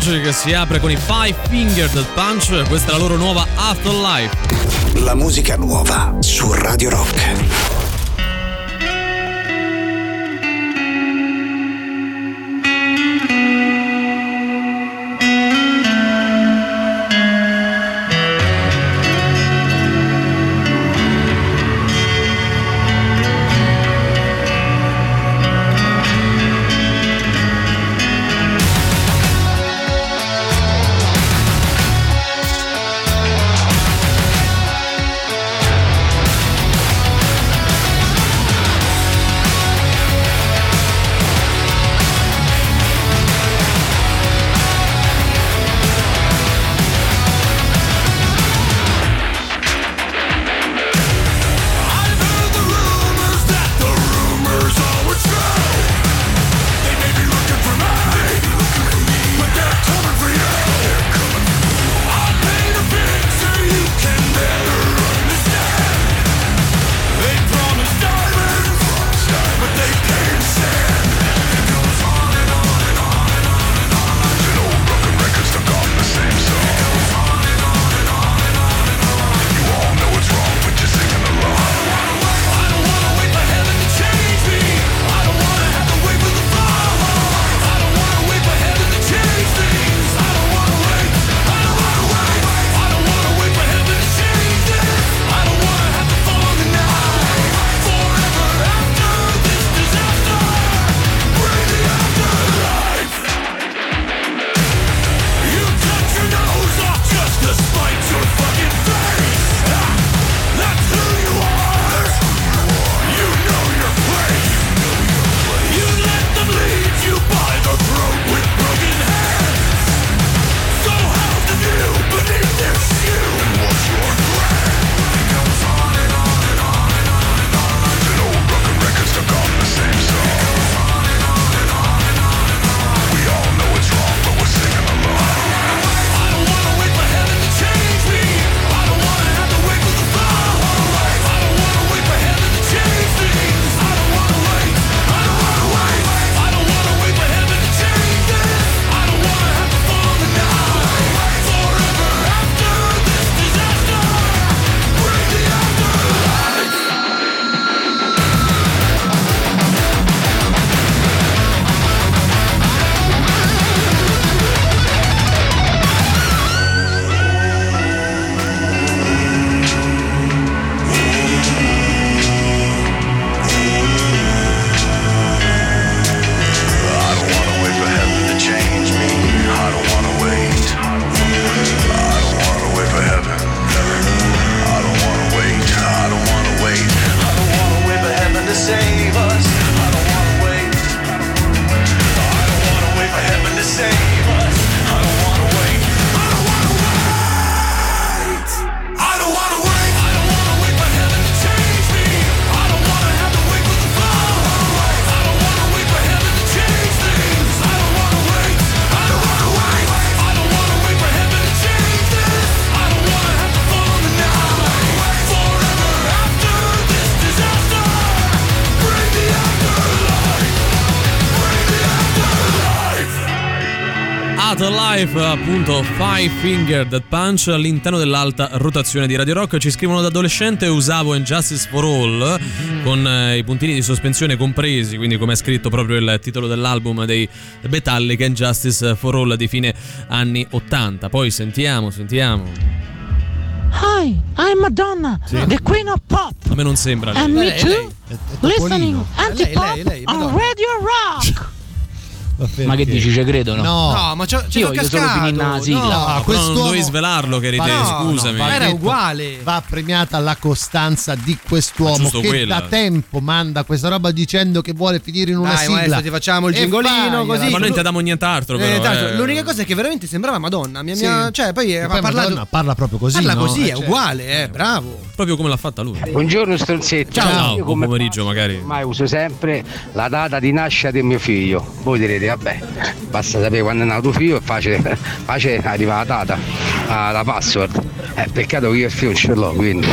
Oggi che si apre con i Five Fingered Punch, questa è la loro nuova Afterlife. La musica nuova su Radio Rock. Life, appunto Five Fingered Punch all'interno dell'alta rotazione di Radio Rock. Ci scrivono da adolescente usavo Injustice for All con eh, i puntini di sospensione compresi, quindi come è scritto proprio il titolo dell'album dei Metallica Injustice for All di fine anni 80. Poi sentiamo, sentiamo. Hi, I'm Madonna, Sì. the queen of pop. A me non sembra. And lei. me too. Listening Antipop lei, lei, on Madonna. Radio Rock. Ma che dici, ci credo no? No. Ma c'è, c'è Io voglio solo finire la sigla. No, No, quest'uomo- non dovevi svelarlo che eri te, No, scusami. no, Era uguale. Va premiata la costanza di quest'uomo che quella. da tempo manda questa roba dicendo che vuole finire in una Dai, sigla. maestro, ti facciamo il gingolino così. Ma noi non ti diamo nient'altro, Eh, però. tanto, eh. L'unica cosa è che veramente sembrava Madonna. Mia, Sì. mia- cioè, poi ha poi parlato. Madonna parla proprio così. parla così, Eh, è certo. uguale, eh, bravo. Proprio come l'ha fatta lui. Buongiorno stronzetti. Ciao, Io buon pomeriggio magari. ormai uso sempre la data di nascita di mio figlio. Voi direte, vabbè, basta sapere quando è nato tuo figlio, è facile, facile arriva la data, la, la password. Eh, peccato che io il figlio non ce l'ho, quindi.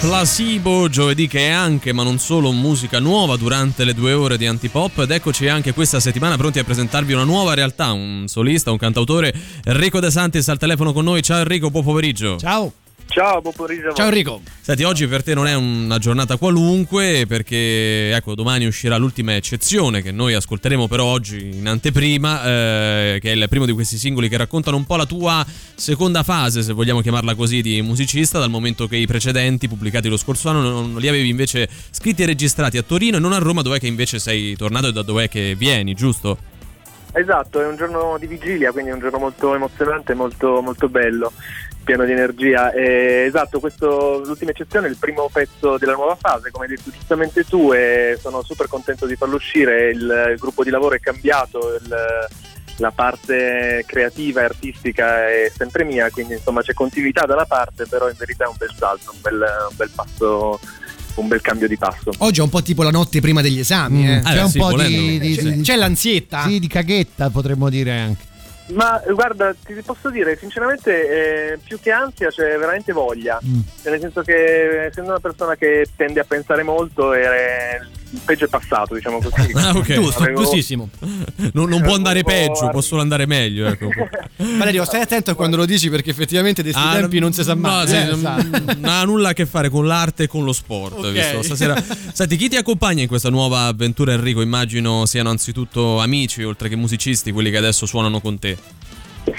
Placebo, giovedì che è anche ma non solo musica nuova durante le due ore di Antipop ed eccoci anche questa settimana pronti a presentarvi una nuova realtà, un solista, un cantautore, Enrico De Santis al telefono con noi. Ciao Enrico, buon pomeriggio. Ciao. Ciao, buon pomeriggio. a voi. Ciao Enrico. Senti, oggi per te non è una giornata qualunque perché ecco, domani uscirà l'ultima eccezione che noi ascolteremo però oggi in anteprima, eh, che è il primo di questi singoli che raccontano un po' la tua seconda fase, se vogliamo chiamarla così, di musicista, dal momento che i precedenti, pubblicati lo scorso anno, non li avevi invece scritti e registrati a Torino e non a Roma, dov'è che invece sei tornato e da dov'è che vieni, giusto? Esatto, è un giorno di vigilia, quindi è un giorno molto emozionante, molto, molto bello, pieno di energia. E, esatto, questo, l'ultima eccezione è il primo pezzo della nuova fase, come hai detto giustamente tu, e sono super contento di farlo uscire. Il, il gruppo di lavoro è cambiato, il, la parte creativa e artistica è sempre mia, quindi insomma c'è continuità da una parte, però in verità è un bel salto, un bel, un bel passo. Un bel cambio di passo. Oggi è un po' tipo la notte prima degli esami. eh. C'è un po' di, di- C'è- di- c'è l'ansietta. Sì, di caghetta potremmo dire anche. Ma guarda, ti posso dire sinceramente, eh, più che ansia c'è veramente voglia. Mm. Cioè, nel senso che essendo una persona che tende a pensare molto, il peggio è passato, diciamo così. Ah, ok. Giusto, Avevo- giustissimo. Non, non può andare po' peggio, può solo andare meglio. Ecco. Valerio, stai attento a quando lo dici perché effettivamente questi Ah, tempi non si sa mai. No, sì, Eh, non, non ha nulla a che fare con l'arte e con lo sport. Ok. visto? Stasera. Senti, chi ti accompagna in questa nuova avventura, Enrico? Immagino siano anzitutto amici, oltre che musicisti, quelli che adesso suonano con te.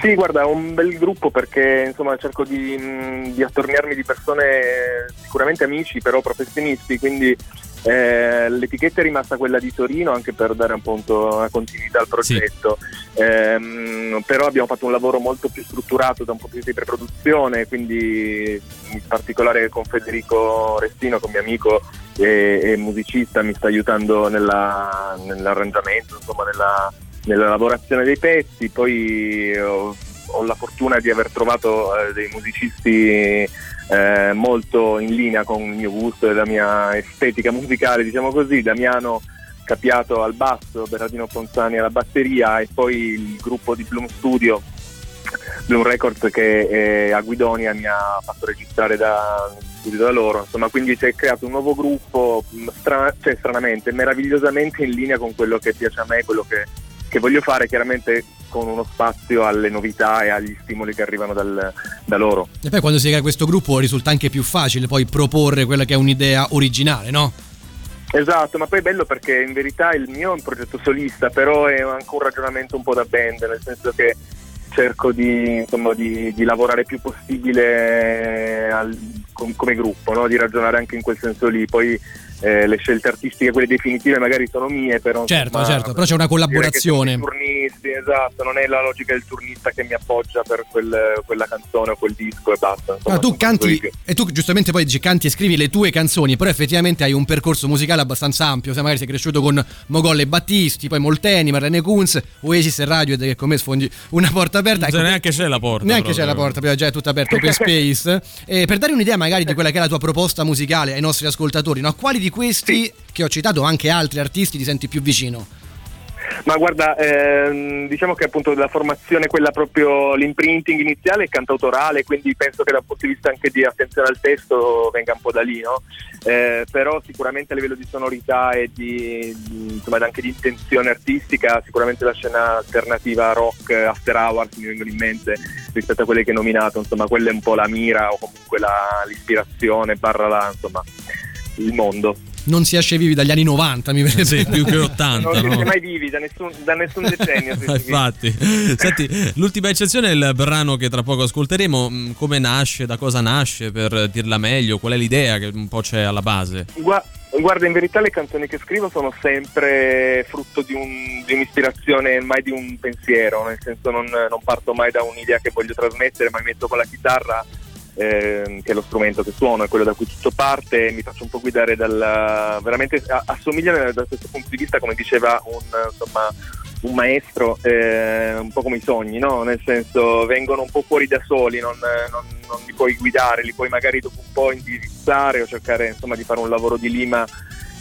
Sì, guarda, è un bel gruppo perché insomma cerco di, di attorniarmi di persone sicuramente amici, però professionisti, quindi eh, l'etichetta è rimasta quella di Torino anche per dare appunto una continuità al progetto. Ehm, però abbiamo fatto un lavoro molto più strutturato da un punto di vista di preproduzione, quindi in particolare con Federico Restino, con mio amico e, e musicista, mi sta aiutando nella- nell'arrangiamento, insomma nella, nella lavorazione dei pezzi. Poi ho, ho la fortuna di aver trovato eh, dei musicisti eh, molto in linea con il mio gusto e la mia estetica musicale, diciamo così. Damiano Capiato al basso, Bernardino Ponzani alla batteria e poi il gruppo di Bloom Studio, Bloom Records che eh, a Guidonia mi ha fatto registrare da, da loro. Insomma, quindi si è creato un nuovo gruppo, mh, stra- cioè stranamente, meravigliosamente in linea con quello che piace a me, quello che, che voglio fare, chiaramente con uno spazio alle novità e agli stimoli che arrivano dal- da loro. E poi quando si crea questo gruppo risulta anche più facile poi proporre quella che è un'idea originale, no? Esatto, ma poi è bello perché in verità il mio è un progetto solista, però è anche un ragionamento un po' da band, nel senso che cerco di, insomma, di, di lavorare più possibile al- com- come gruppo, no? di ragionare anche in quel senso lì. Poi eh, le scelte artistiche, quelle definitive, magari sono mie, però. Certo, insomma, certo, però c'è una collaborazione. turnisti, esatto, non è la logica del turnista che mi appoggia per quel- quella canzone o quel disco e basta. insomma, Ah, tu canti e tu giustamente poi dici canti e scrivi le tue canzoni, però effettivamente hai un percorso musicale abbastanza ampio, se magari sei cresciuto con Mogol e Battisti, poi Molteni, Marlene Kunz, Oasis e Radiohead che con me sfondi una porta aperta. Ecco, neanche c'è la porta. Neanche proprio. c'è la porta, però già è tutta aperta, open space. Eh, per dare un'idea magari di quella che è la tua proposta musicale ai nostri ascoltatori, no? quali di questi, che ho citato anche altri artisti, ti senti più vicino? Ma guarda, ehm, diciamo che appunto la formazione, quella proprio l'imprinting iniziale è cantautorale, quindi penso che dal punto di vista anche di attenzione al testo venga un po' da lì, no? Eh, però sicuramente a livello di sonorità e di, insomma, anche di intenzione artistica, sicuramente la scena alternativa rock after hours mi vengono in mente rispetto a quelle che hai nominato, insomma quella è un po' la mira o comunque la- l'ispirazione, barra la, insomma, il mondo. Non si esce vivi dagli anni 90, mi vede Sì, più che 80. Non si no? esce mai vivi da nessun, da nessun decennio. Infatti, senti, l'ultima eccezione è il brano che tra poco ascolteremo. Mm, Come nasce, da cosa nasce, per dirla meglio, qual è l'idea che un po' c'è alla base? Gua- Guarda, in verità le canzoni che scrivo sono sempre frutto di, un- di un'ispirazione, mai di un pensiero, nel senso non, non parto mai da un'idea che voglio trasmettere, ma mi metto con la chitarra, ehm, che è lo strumento che suono, è quello da cui tutto parte, mi faccio un po' guidare dal... veramente assomiglia da questo punto di vista, come diceva un, insomma, un maestro, eh, un po' come i sogni, no? nel senso vengono un po' fuori da soli, non, non- non li puoi guidare, li puoi magari dopo un po' indirizzare o cercare insomma, di fare un lavoro di lima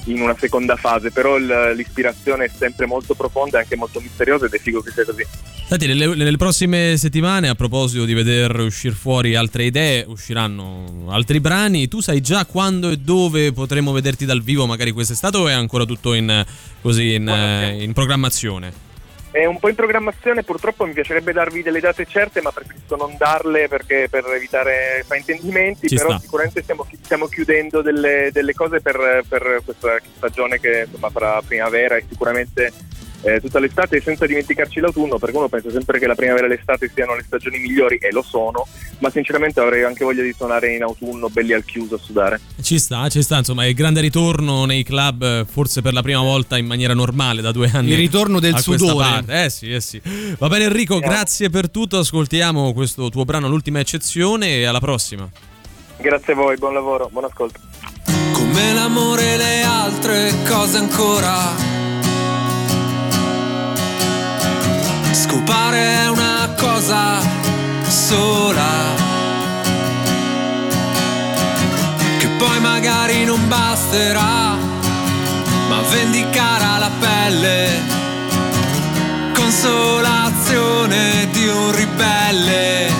in una seconda fase, però l'ispirazione è sempre molto profonda e anche molto misteriosa ed è figo che sia così. Senti, nelle, nelle prossime settimane, a proposito di veder uscire fuori altre idee, usciranno altri brani. Tu sai già quando e dove potremo vederti dal vivo, magari quest'estate, o è ancora tutto in, così in, eh, in programmazione? È un po' in programmazione, purtroppo mi piacerebbe darvi delle date certe, ma preferisco non darle perché per evitare fraintendimenti, Ci però sta. sicuramente stiamo, stiamo chiudendo delle, delle cose per, per questa stagione che insomma farà primavera e sicuramente eh, tutta l'estate, senza dimenticarci l'autunno, perché uno pensa sempre che la primavera e l'estate siano le stagioni migliori e lo sono, ma sinceramente avrei anche voglia di suonare in autunno belli al chiuso a sudare. Ci sta, ci sta, insomma, è il grande ritorno nei club, eh, forse per la prima volta in maniera normale da due anni. Il ritorno del sudore. parte. Eh sì, eh sì. Va bene Enrico, grazie per tutto, ascoltiamo questo tuo brano, l'ultima eccezione e alla prossima. Grazie a voi, buon lavoro, buon ascolto. Come l'amore e le altre cose ancora. Scopare una cosa sola. Che poi magari non basterà, ma vendicarà la pelle. Consolazione di un ribelle.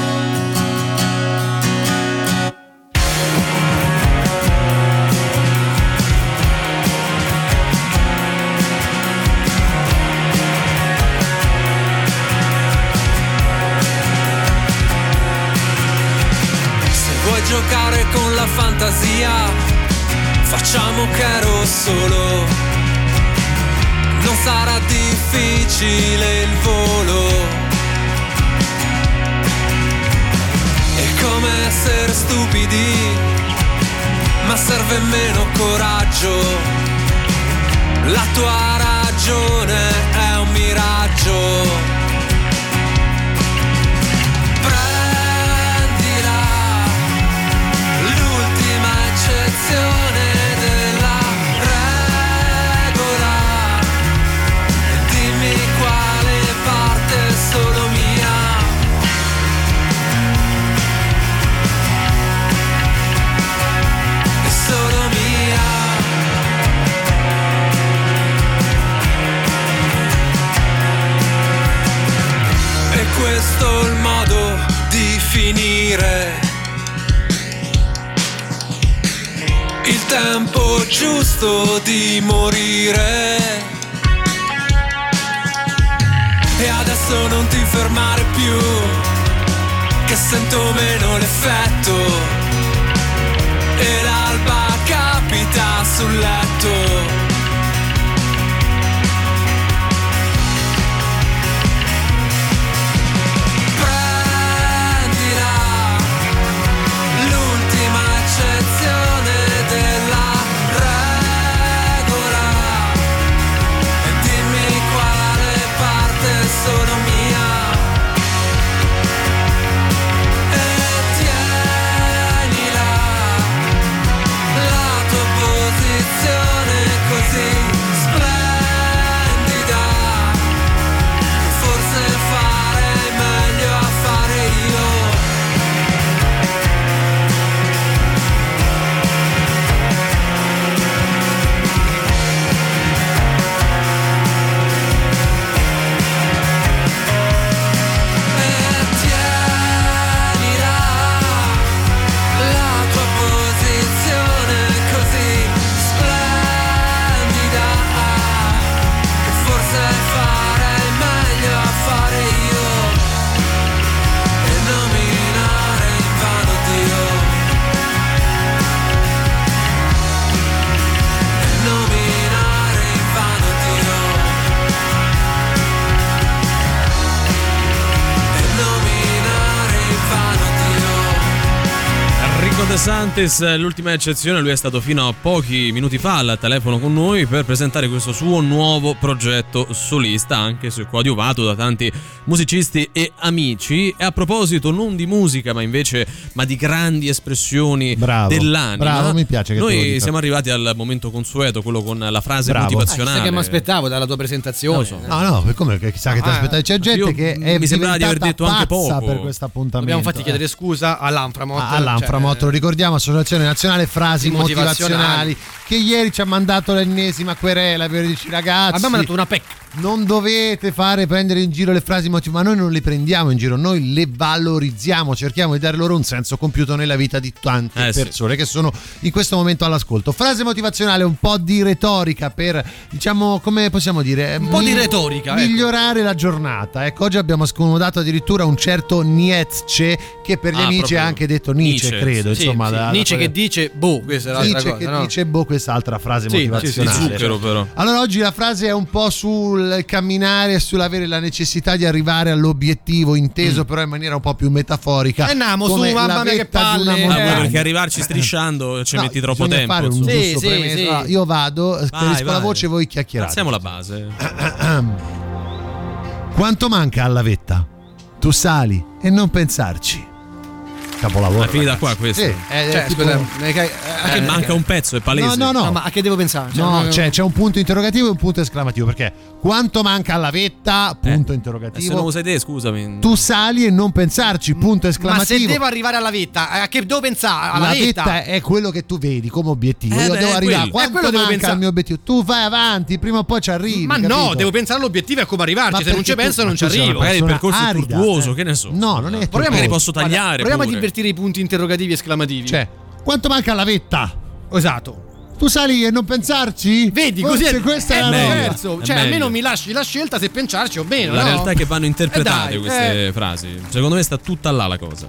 Facciamo che ero solo. Non sarà difficile il volo. È come essere stupidi, ma serve meno coraggio. La tua ragione è un miraggio. Finire. Il tempo giusto di morire. E adesso non ti fermare più, che sento meno l'effetto. E l'alba capita sul letto. Santis, l'ultima eccezione, lui è stato fino a pochi minuti fa al telefono con noi per presentare questo suo nuovo progetto solista, anche se coadiuvato da tanti musicisti e amici. E a proposito non di musica, ma invece ma di grandi espressioni Bravo, dell'anima. bravo, mi piace che te lo Noi siamo arrivati al momento consueto, quello con la frase Bravo. motivazionale. Ah, che mi aspettavo dalla tua presentazione. Lo so. No, no, per come chissà che ti Ah, aspettavi. C'è gente io- che è mi sembrava di aver detto anche poco. per questo appuntamento. Dobbiamo infatti eh. chiedere scusa all'Anframot. Ah, all'Anframot, cioè, lo ricordiamo ricordiamo Associazione Nazionale Frasi Motivazionali. Motivazionali, che ieri ci ha mandato l'ennesima querela per dirci ragazzi. Abbiamo mandato una PEC. Non dovete fare prendere in giro le frasi motivazionali, ma noi non le prendiamo in giro, noi le valorizziamo, cerchiamo di dare loro un senso compiuto nella vita di tante Eh, sì. persone che sono in questo momento all'ascolto. Frase motivazionale, un po' di retorica per, diciamo, come possiamo dire? Un po' di retorica, ecco. Migliorare la giornata. Ecco, oggi abbiamo scomodato addirittura un certo Nietzsche, che per gli Ah, amici proprio ha anche detto Nietzsche, Nietzsche, credo. sì, insomma, sì. da- quelle- che dice boh, questa è l'altra Nietzsche cosa, che no? dice boh, quest'altra frase Sì, motivazionale. sì, sì, zucchero, però. Allora oggi la frase è un po' sul camminare e sull'avere la necessità di arrivare all'obiettivo, inteso però in maniera un po' più metaforica. Eh, namo, su, mamma la mia, che palle. Poi perché arrivarci strisciando ci No, metti troppo tempo. fare un sì, sì. Allora, io vado, Vai, chiarisco la voce, voi chiacchierate. Alziamo la base. Quanto manca alla vetta? Tu sali e non pensarci. Capolavoro. Ma è finita qua questa? Sì, è- è Cioè, tipo- scusa, eh, che- Eh, manca un pezzo, è palese. No, no, no. No, ma a che devo pensare? Cioè, No, no, c'è, c'è un punto interrogativo e un punto esclamativo. Perché quanto manca alla vetta? Punto Eh, se non interrogativo. lo sai te, scusami. Tu sali e non pensarci. Punto Ma se esclamativo. devo arrivare alla vetta, a che devo pensare? Alla la vetta? vetta è quello che tu vedi come obiettivo. Eh Io beh, devo è arrivare. quello. Quanto Eh, devo manca pensare. al mio obiettivo? Tu vai avanti, prima o poi ci arrivi. Ma no, capito? devo pensare all'obiettivo e a come arrivarci. Ma se non ci tu- penso, non ci arrivo. Magari il percorso è arida, tortuoso, eh. che ne so. No, non è Magari tortuoso. posso tagliare. Guarda, proviamo pure. a invertire i punti interrogativi e esclamativi. Cioè, quanto manca alla vetta? esatto. Tu sali e non pensarci? Vedi, Forse così è, questa è, è diverso. È Cioè, meglio. almeno mi lasci la scelta se pensarci o meno. La no? realtà è che vanno interpretate Eh dai, queste eh. frasi. Secondo me sta tutta là la cosa.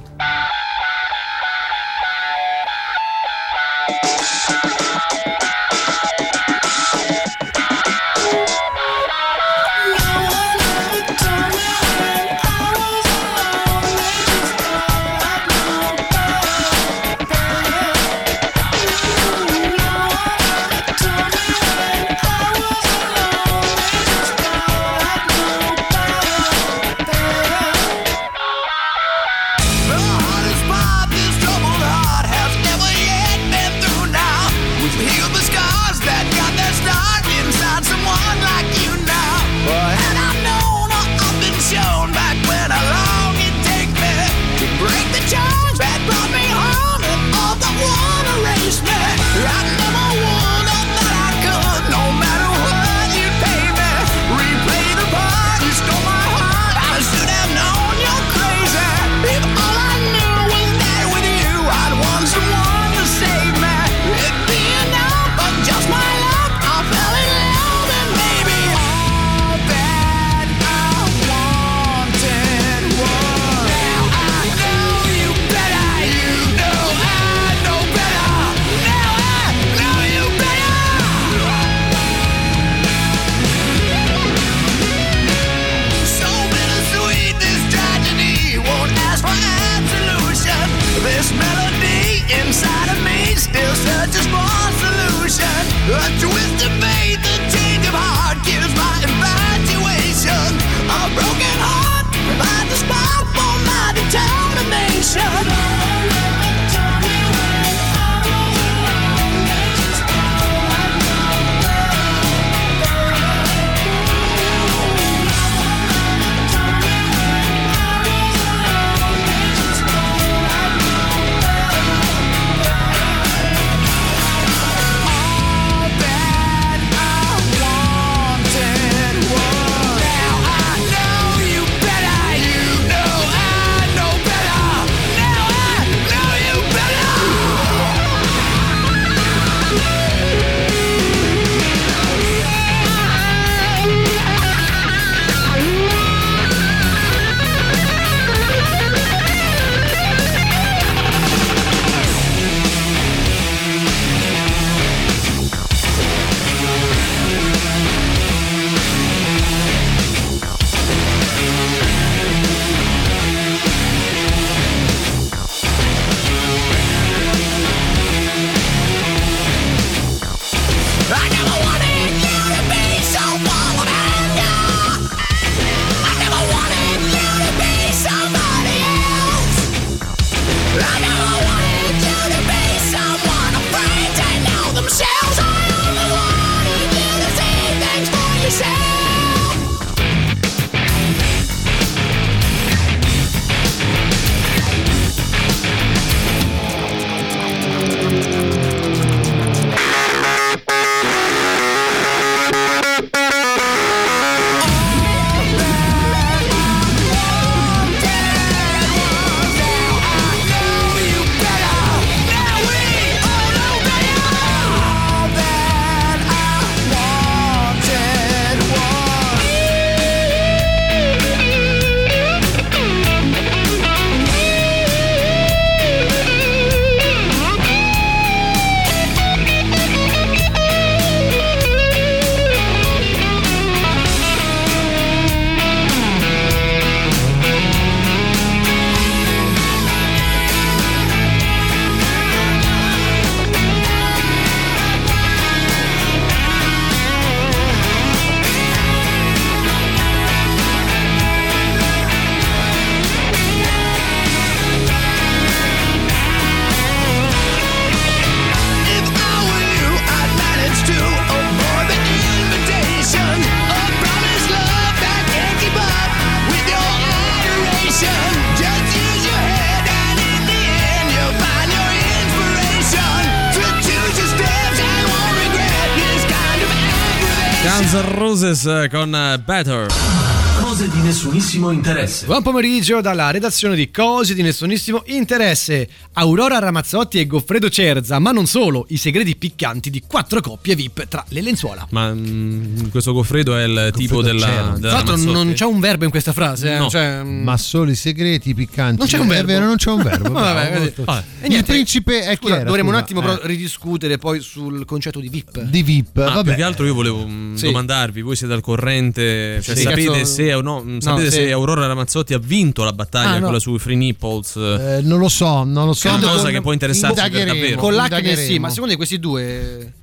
Guns Roses eh, con eh, Better. Cose di nessunissimo interesse. Buon pomeriggio dalla redazione di Cose di nessunissimo interesse. Aurora Ramazzotti e Goffredo Cerza, ma non solo, i segreti piccanti di quattro coppie VIP tra le lenzuola. Ma mm, questo Goffredo è il tipo della, della Tra l'altro non c'è un verbo in questa frase, eh? No. Cioè, mm, Ma solo i segreti piccanti. Non c'è un È verbo. vero, non c'è un verbo. Vabbè, bravo, molto- Vabbè. Il niente, principe è scusa, era, dovremmo un attimo Eh. però ridiscutere poi sul concetto di VIP. Di VIP, Ah, vabbè. più che altro io volevo mm, Sì. domandarvi, voi siete al corrente, cioè Sì, sapete, cazzo- se, o no, mm, sapete No, se sì. Aurora Ramazzotti ha vinto la battaglia, Ah, no. quella sui Free Nipples? Eh, non lo so, non lo so. È una cosa che può interessarci per indagheremo, davvero. Con l'acne sì, ma secondo me questi due...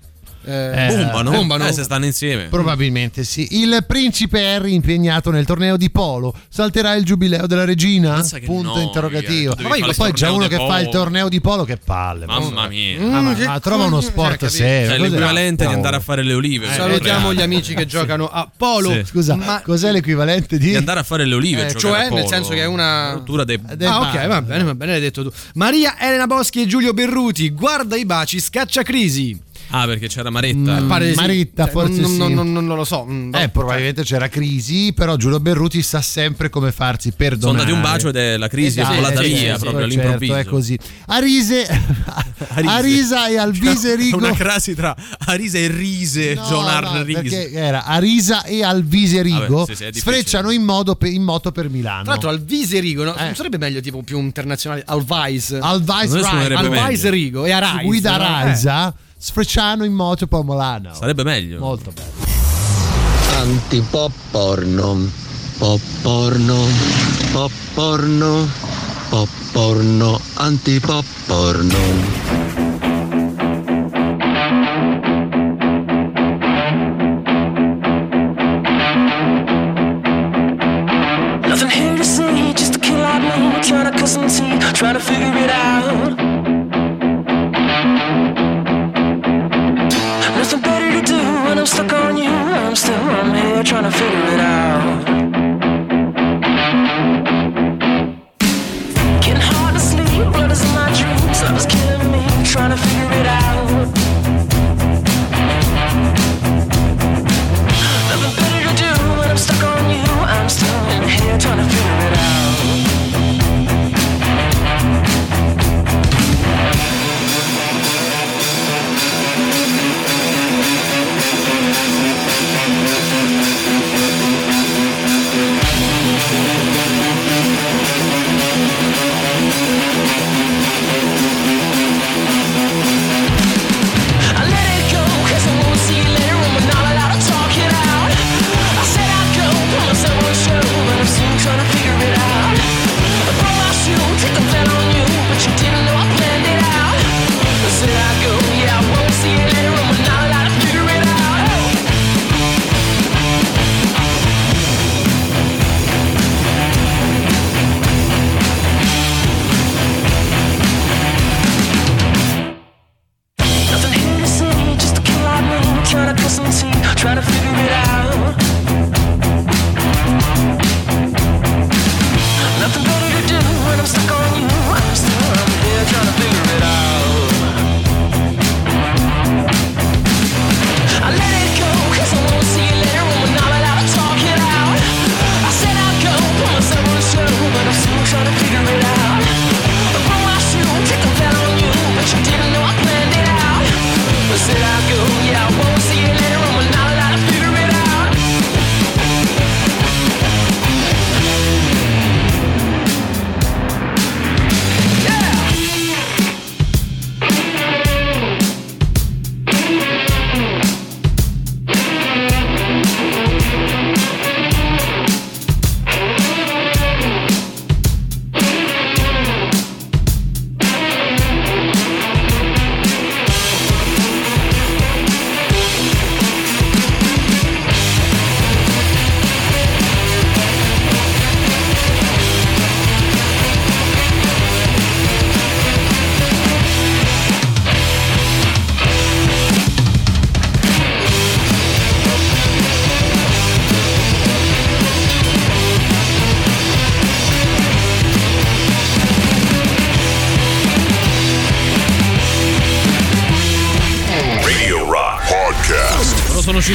Eh, Eh, bombano, bombano. Eh, se stanno insieme. Probabilmente sì. Il principe Harry impegnato nel torneo di polo. Salterà il giubileo della regina? Punto noia, interrogativo. Ma poi, poi c'è uno di che fa il polo. torneo di polo che palle. ma- Mamma mia. Ah, ma, che ma trova uno sport cioè, serio. Cioè, cos'è? l'equivalente di No. andare a fare le olive. cioè, Salutiamo gli amici che giocano a polo. Sì. Scusa, Ma- cos'è l'equivalente di. Di andare a fare le olive. Eh, cioè, a polo. nel senso che è una- rottura dei Del Ah, ok, va bene, va bene, l'hai detto tu. Maria Elena Boschi e Giulio Berruti, guarda i baci, scaccia crisi. Ah, perché c'era Maretta. Mm, Pare di sì. Maritta, Cioè, forse non, sì. non- non- non lo so. mm, Eh, probabilmente c'era crisi, però Giulio Berruti sa sempre come farsi Sono perdonare. dati un bacio ed è la crisi Esatto, è volata sì, via sì, proprio certo, all'improvviso. è così. Arise, Arisa e Alvise Rigo. Una crasi tra Arisa e Rise, No, John no, Arne Rise. perché era Arisa e Alvise Rigo Vabbè, sì, sì, sfrecciano in, modo pe- in moto per Milano. Tra l'altro, Alvise Rigo, no? Eh. non sarebbe meglio tipo più internazionale? Alvise. Alvise. Alvise Rigo e Arise. Guida no? Arisa, sfrecciano in moto per Milano. Sarebbe meglio. Molto bello. Antipop porno, pop porno, pop porno, pop porno, antipop porno. Nothing here to see, just a kid like me trying to cut some tea, trying to figure it out. Trying to figure it out.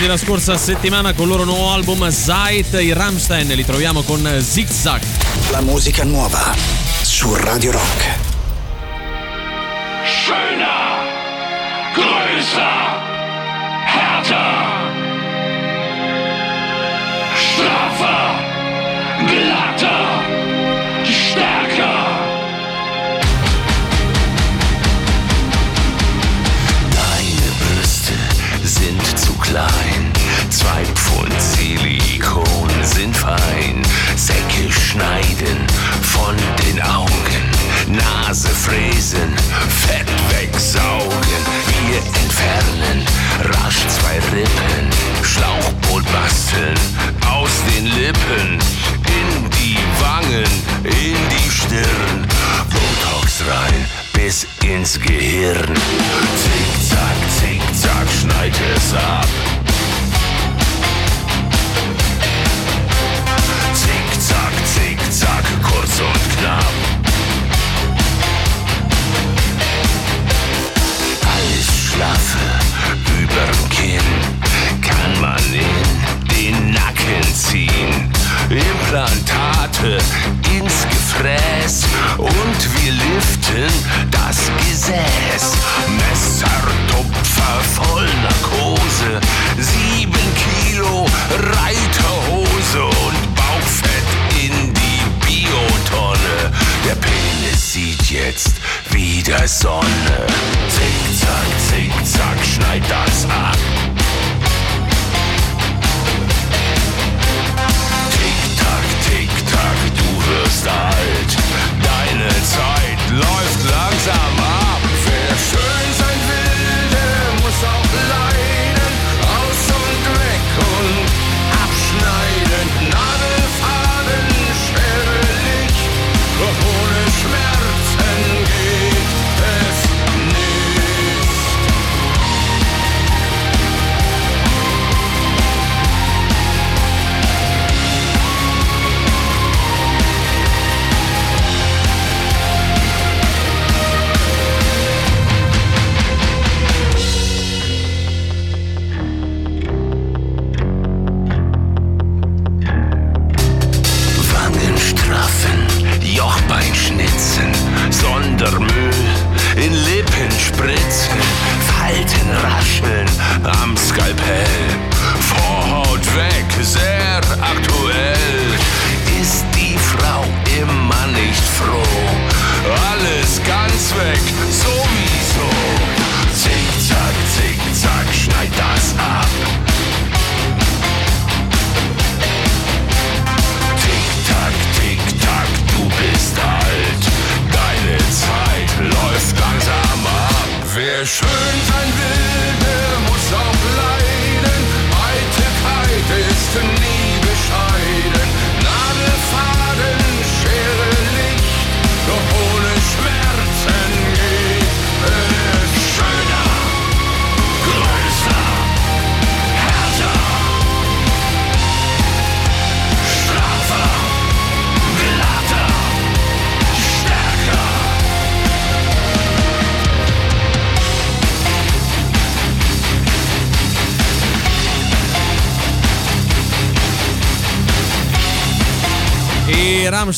La scorsa settimana con il loro nuovo album Zeit, i Ramstein, li troviamo con Zig Zag. La musica nuova su Radio Rock. Nase fräsen, Fett wegsaugen. Wir entfernen rasch zwei Rippen. Schlauchboot basteln aus den Lippen. In die Wangen, in die Stirn. Botox rein bis ins Gehirn. Zickzack, zickzack, schneid es ab.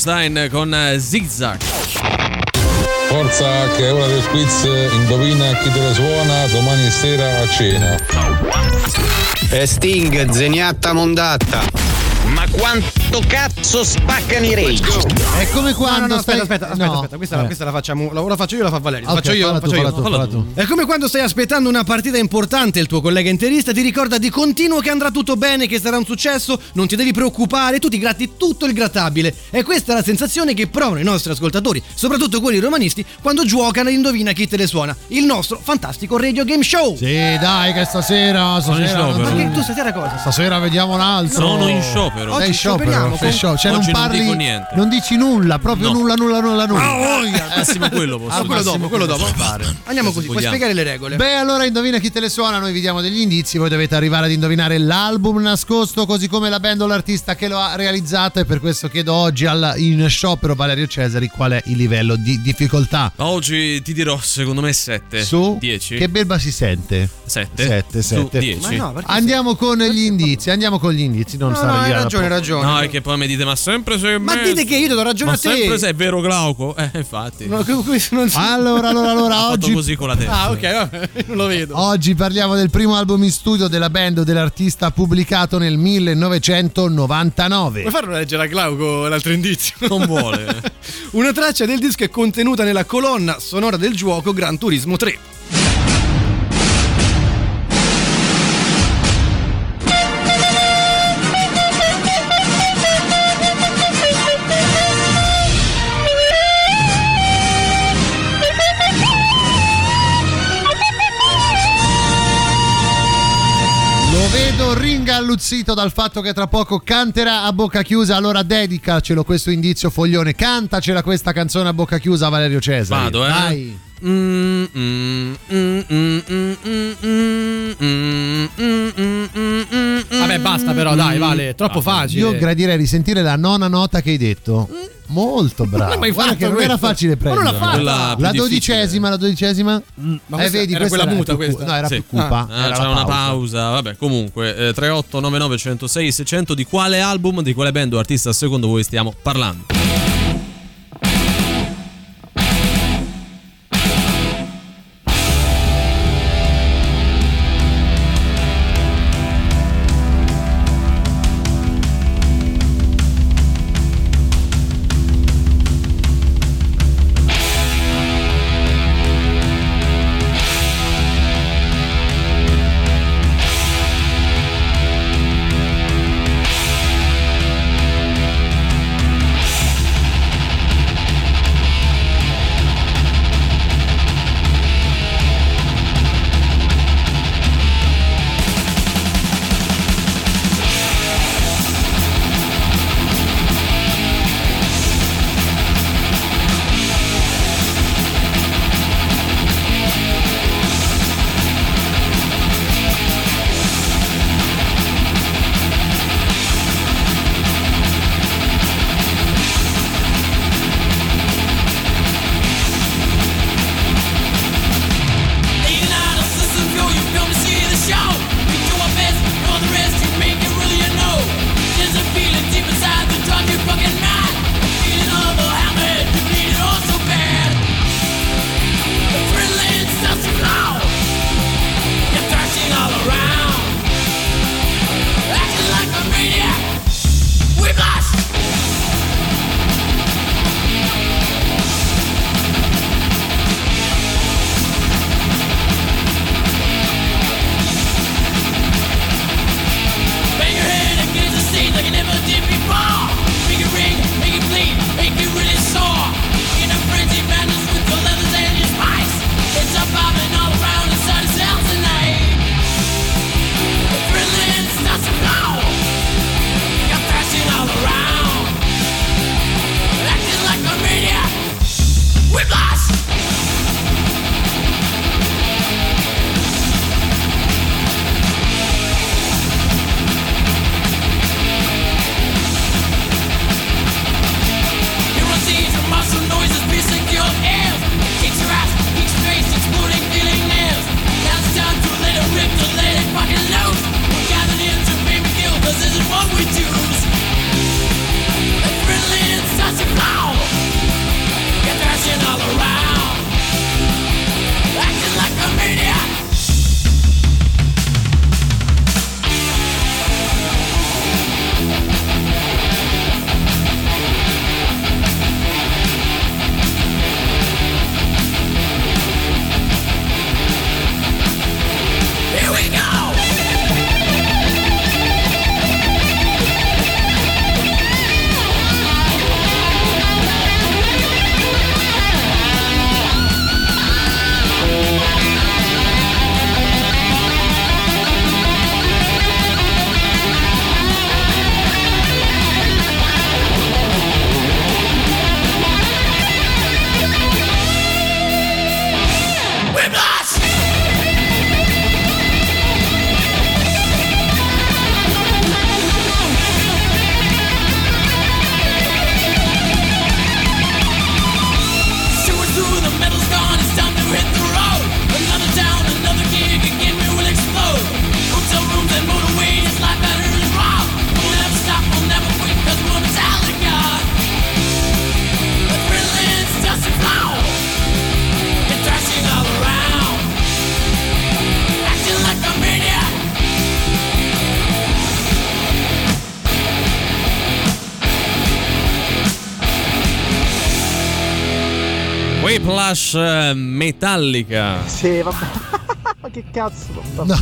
Rammstein con eh, Zig Zag. Forza che è ora del quiz, indovina chi te la suona domani sera a cena. E Sting, zeniatta mondatta. Ma quanto cazzo spaccano i rage? È come No, quando no, no, stai- aspetta, aspetta, aspetta, no. aspetta, questa, Eh. questa la facciamo, la, la faccio io, la fa Valerio. La Ok, faccio io, la tu, faccio io. falla tu, falla tu. È come quando stai aspettando una partita importante e il tuo collega interista ti ricorda di continuo che andrà tutto bene, che sarà un successo, non ti devi preoccupare, tu ti gratti tutto il grattabile. E questa è la sensazione che provano i nostri ascoltatori, soprattutto quelli romanisti, quando giocano e indovina chi te le suona. Il nostro fantastico Radio Game Show. Sì, dai, che stasera. Sono in stasera sciopero. Ma che tu stasera cosa? Stasera vediamo un altro. Sono in sciopero. Oggi Sei sciopero, sei con- sciopero. Cioè non Oggi non parli, dico niente. non dici nulla, proprio No. nulla, nulla, nulla, nulla. Massimo quello posso Ah, quello dopo, quello dopo. fare. Andiamo così, puoi spiegare le regole. Beh, allora indovina chi te le suona, noi vi diamo degli indizi, voi dovete arrivare ad indovinare l'album nascosto, così come la band o l'artista che lo ha realizzato e per questo chiedo oggi al, in sciopero Valerio Cesari qual è il livello di difficoltà. Oggi ti dirò, secondo me 7. Su 10. Che belba si sente? 7. 7, Su 7. 10. Andiamo con gli indizi, andiamo con gli indizi, non No, stare no, hai ragione, hai ragione. No, è che poi mi dite, ma sempre sei Ma me- dite che io do ragione ma a te. sempre sei vero Glauco? Eh, infatti. No, non si- Allora, allora, allora, fatto oggi così con la testa. Ah, ok, vabbè, non lo vedo. Oggi parliamo del primo album in studio della band o dell'artista pubblicato nel 1999. Vuoi farlo leggere a Glauco l'altro indizio? Non vuole. Una traccia del disco è contenuta nella colonna sonora del gioco Gran Turismo 3. Vedo ringalluzzito dal fatto che tra poco canterà a bocca chiusa, allora dedicacelo questo indizio foglione, cantacela questa canzone a bocca chiusa Valerio Cesari. Vado, eh. Vai. Mm, mm, mm, Vabbè, basta però, dai, mm. vale, è troppo facile. Io gradirei risentire la nona nota che hai detto. Mm. Molto bravo. Ma infatti, che non questo. era facile prendere. La, la dodicesima, la dodicesima. Mm, ma eh, vedi, era quella era muta più, questa. No, era sì. più cupa. Ah, era c'era pausa. una pausa. Vabbè, comunque, eh, 3899 106 600 di quale album, di quale band o artista secondo voi stiamo parlando? Metallica. Sì, vabbè. Ma che cazzo? Vabbè.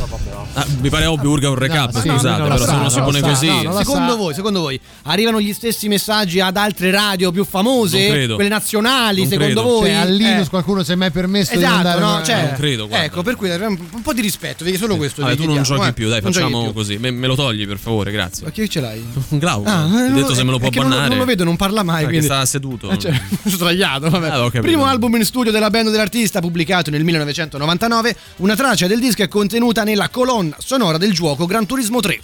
Ah, mi pare ovvio Urga un recap, No, sì, scusate, però se uno si pone sa. così. No, secondo voi, secondo voi arrivano gli stessi messaggi ad altre radio più famose? Non credo. Quelle nazionali, Non secondo credo. voi? Cioè, a Linus Eh. qualcuno si è mai permesso di Esatto, andare no? Cioè, Non credo, guarda. Ecco, per cui un po' di rispetto, vedi solo questo. Vabbè, ti tu non giochi eh. più, dai, Non facciamo più. così. Me, me lo togli per favore, grazie. Ma che ce l'hai? Glauco. Ah, Ho eh, detto se me lo può bannare. Non, lo vedo, non parla mai. Ah, che quindi... sta seduto. Eh, cioè, sdraiato, vabbè. Ah, ho. Primo album in studio della band dell'artista, pubblicato nel 1999. Una traccia del disco è contenuta nella colonna sonora del gioco Gran Turismo 3.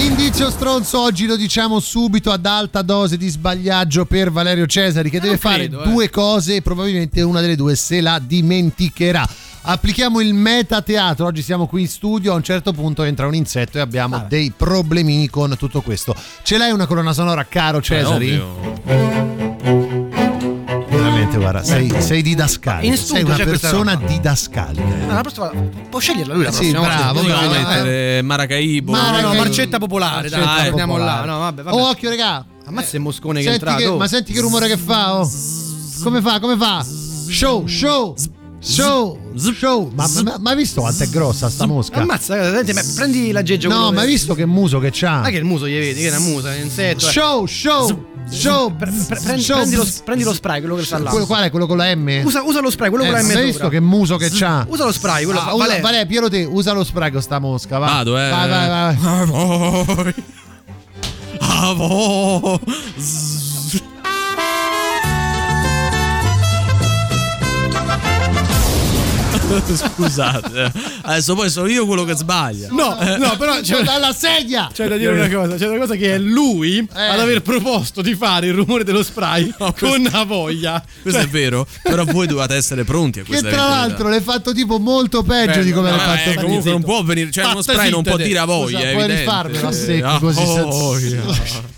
Indizio stronzo, oggi lo diciamo subito ad alta dose di sbagliaggio per Valerio Cesari che deve fare credo, eh. due cose e probabilmente una delle due se la dimenticherà. Applichiamo il metateatro, oggi siamo qui in studio, a un certo punto entra un insetto e abbiamo dei problemini con tutto questo. Ce l'hai una colonna sonora, caro Cesari? ovvio. Veramente, guarda, sei, sei didascalico, sei una persona didascalica. Ah, la prossima, può sceglierla lui la Sì, prossima bravo, bravo, mettere- Eh, Maracaibo. Ma no, Maracaibo. marcetta popolare, dai, Marcetta andiamo popolare. là. No, vabbè, vabbè. Oh, occhio, regà. Ammazza il moscone che è entrato. che- ma senti che rumore che fa? Oh. Come fa? Come fa? Show, show, show, show. Ma, ma, ma hai visto quanto è grossa sta mosca? Ammazza, senti, ma prendi l'aggeggio No, ma hai visto che muso che c'ha? Ma che il muso gli vedi? Che è una musa, è un insetto. eh. Show, show, show. Pre- pre- prendi, show. prendi lo, prendi lo spray, quello che sta là. Quello qual è? Quello con la M? Usa, usa lo spray, quello con Eh, la M hai visto che muso che c'ha? Usa lo spray, quello Ah, Vale. Vale, Piero te, usa lo spray con sta mosca, va. Vado, eh. Vai, vai, vai. A voi. A voi. Scusate, eh. adesso poi sono io quello che sbaglia. No, no, però c'è, Dalla sedia! c'è da dire una cosa, c'è una cosa che è lui ad aver proposto di fare il rumore dello spray con la voglia. Questo Cioè, è vero, però voi dovete essere pronti a Che questa tra l'altro l'hai fatto tipo molto peggio di come l'hai Vabbè, fatto eh, prima. comunque non può venire, cioè uno Fatta spray non può dire a voi, Scusa, è puoi rifarmelo a secco, così senza- voglia.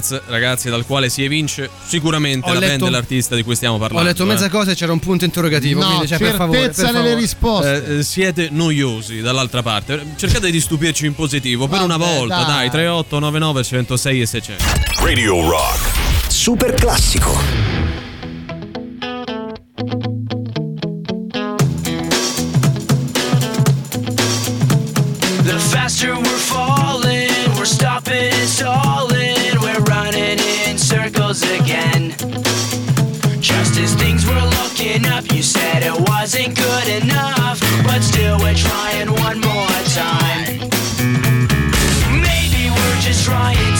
Reverse, ragazzi, dal quale si evince sicuramente Ho la band letto- dell'artista di cui stiamo Ho parlando. letto mezza eh. cosa e c'era un punto interrogativo. No, quindi, cioè, per favore, per certezza nelle favore. risposte. Eh, eh, siete noiosi dall'altra parte. Cercate di stupirci in positivo per una Vabbè, volta, dai. dai, 3899 106 e 600. Radio Rock. Super classico. The faster we're falling, up, you said it wasn't good enough, but still we're trying one more time. Maybe we're just trying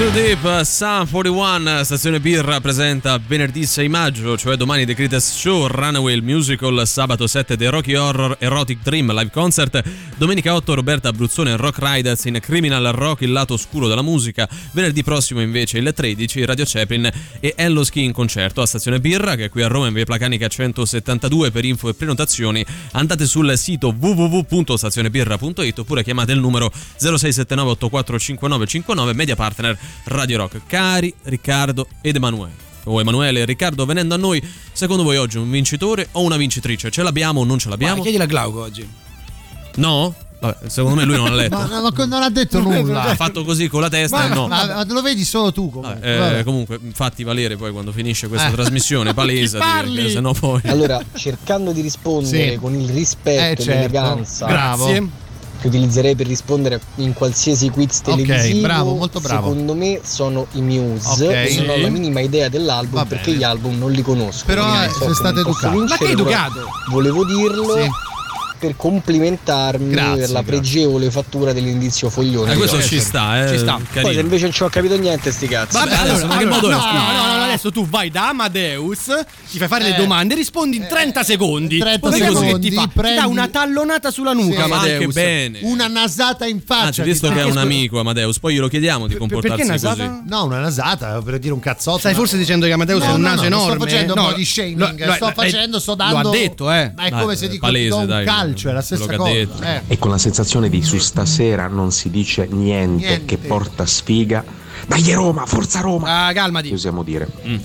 Too Deep, Sun 41, stazione birra presenta venerdì 6 maggio, cioè domani The Greatest Show, Runaway il musical, sabato 7 The Rocky Horror Erotic Dream live concert, domenica 8 Roberta Abruzzone Rock Riders in Criminal Rock il lato oscuro della musica, venerdì prossimo invece il 13 Radio Chaplin e Ello Ski in concerto a stazione birra che è qui a Roma in via Placanica 172 per info e prenotazioni andate sul sito www.stazionebirra.it oppure chiamate il numero 0679 845959 media partner Radio Rock. Cari Riccardo ed Emanuele. O Emanuele e Riccardo, venendo a noi, secondo voi oggi un vincitore o una vincitrice? Ce l'abbiamo o non ce l'abbiamo? Ma chiedila a Glauco oggi. No? Vabbè, secondo me lui non l'ha letto. Ma, no, ma non ha detto nulla. Ha fatto così con la testa Ma, e no. ma- ma lo vedi solo tu comunque. Eh, Vabbè. comunque, fatti valere poi quando finisce questa Eh. trasmissione, palesa, Chi parli? se no poi. Allora, cercando di rispondere Sì. con il rispetto Eh, e certo. l'eleganza Bravo. Che utilizzerei per rispondere in qualsiasi quiz Ok, televisivo, bravo, molto bravo. secondo me sono i Muse Ok. e non ho la minima idea dell'album Va perché bene. gli album non li conosco. Però, eh, so sei stato educato. vincere, Ma che educato? Volevo dirlo Sì. per complimentarmi Grazie, per la grazie. pregevole fattura dell'indizio foglione. Eh, questo ci sta, eh. Ci sta. Poi se invece non ci ho capito niente sti cazzi. Vabbè, adesso, allora, ma che allora, modo è? no, no, no, no, adesso tu vai da Amadeus, ti fai fare le Eh. domande, rispondi in 30 secondi. 30 Vediamo che secondi, ti fa. Ti prendi- dà una tallonata sulla nuca, Sì. Amadeus. bene. Una nasata in faccia. Anzi, visto ti che è un amico Amadeus, poi glielo chiediamo di comportarsi perché così. No, una nasata per dire un cazzotto. Stai forse dicendo che Amadeus No, è un naso no, enorme? Sto facendo No, un body shaming. lo- lo- sto lo- facendo, sto Lo dando. ha detto, eh. Ma è come se dico palese, ti un dai, calcio, è la stessa cosa. Eh. E con la sensazione di su stasera non si dice Niente. che porta sfiga. Dai Roma, forza Roma! Ah, calmati. Che usiamo dire. Mm.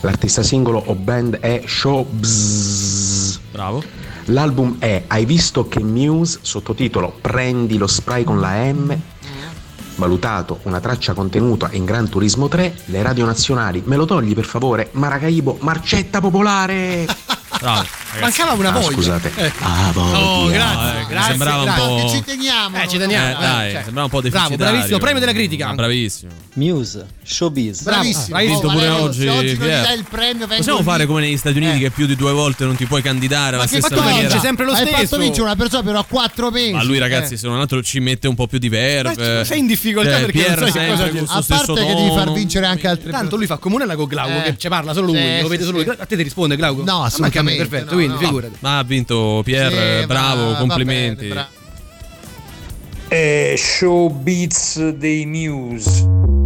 L'artista singolo o band è Show Bzzz. Bravo. L'album è Hai visto che Muse, sottotitolo Prendi lo spray con la M, valutato una traccia contenuta in Gran Turismo 3, le radio nazionali, me lo togli per favore, Maracaibo, Marcetta Popolare! Bravo. Mancava una Ah, voglia. scusate. Eh. Ah, voglia. Oh, grazie. Eh, grazie, sembrava grazie. un po'. Ci teniamo. Eh, ci no? teniamo. Eh, dai, cioè. sembrava un po' Bravo, deficitario. bravissimo, premio della critica. Ma Bravissimo. Muse, showbiz. Bravissimo. Ha vinto Oh, pure Valerio, oggi oggi dai il premio, Possiamo fare come negli Stati Uniti Eh. che più di due volte non ti puoi candidare alla Ma che stessa cosa? maniera. vince sempre lo Hai stesso. fatto vincere una persona però a quattro mesi. Ma lui, ragazzi, Eh. se non altro ci mette un po' più di verve. Ma sei in difficoltà Cioè, perché non sai che cosa dire. A parte che devi far vincere anche altre Tanto lui fa comunella con Glauco, Eh. che ci parla solo lui, lo vede solo lui. A te ti risponde Glauco? No, Ah, assolutamente, perfetto, no, quindi no. figurati. Ma ha vinto Pier, Sì, bravo, va- va complimenti. bene, bra- È Showbiz dei Muse.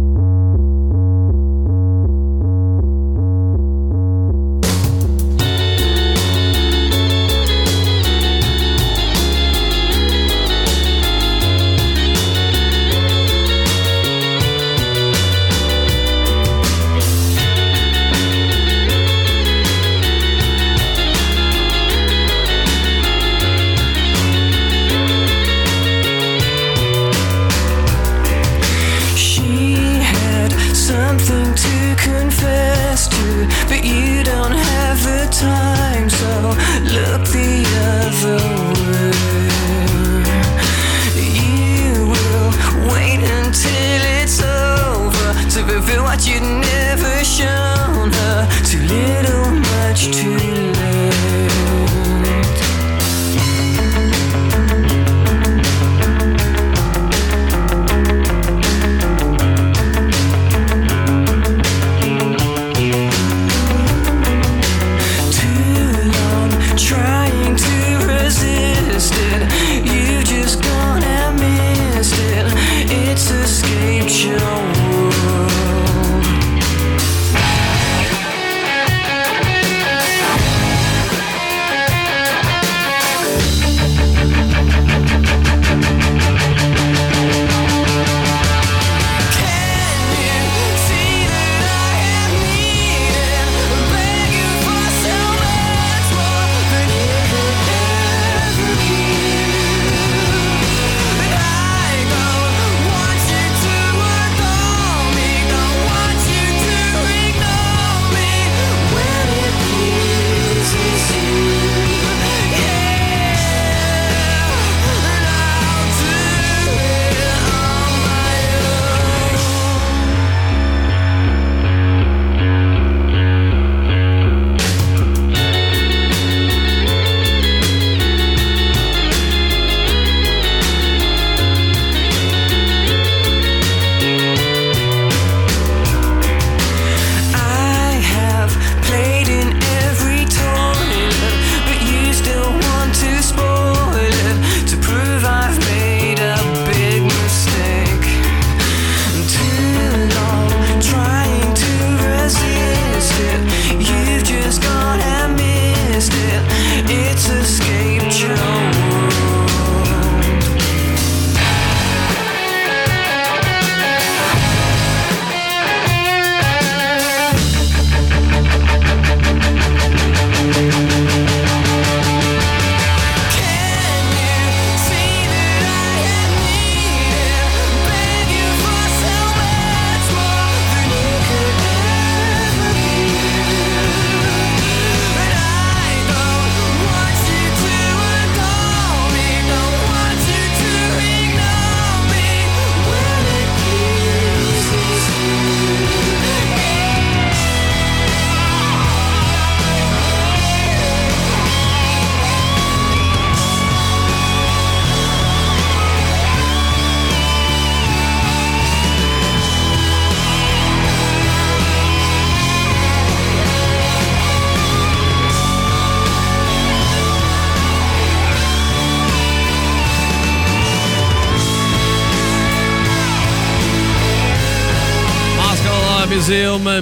Museu uma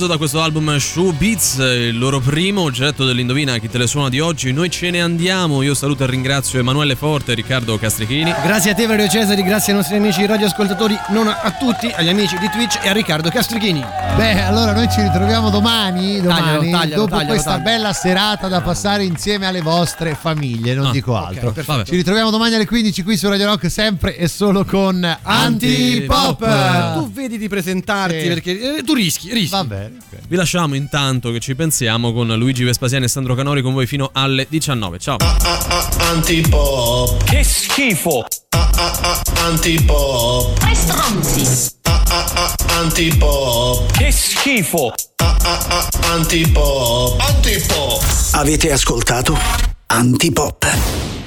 Muse da questo album Show Beats, il loro primo oggetto dell'indovina chi te le suona di oggi. Noi ce ne andiamo. Io saluto e ringrazio Emanuele Forte e Riccardo Castrichini. Grazie a te Mario Cesari, grazie ai nostri amici radioascoltatori, non a, tutti, agli amici di Twitch e a Riccardo Castrichini. Beh, allora noi ci ritroviamo domani, domani Taglialo, taglialo, dopo taglialo, questa taglialo. bella serata da passare insieme alle vostre famiglie, non Ah, dico altro. perfetto. Ci ritroviamo domani alle 15 qui su Radio Rock, sempre e solo con Antipop. Tu vedi di presentarti Sì. perché eh, tu rischi, rischi. Va bene. Vi lasciamo intanto che ci pensiamo con Luigi Vespasiani e Sandro Canori con voi fino alle 19. Ciao. Antipop. Che schifo. Antipop. Tre stronzi. Antipop. Che schifo. Antipop. Antipop. Avete ascoltato Antipop.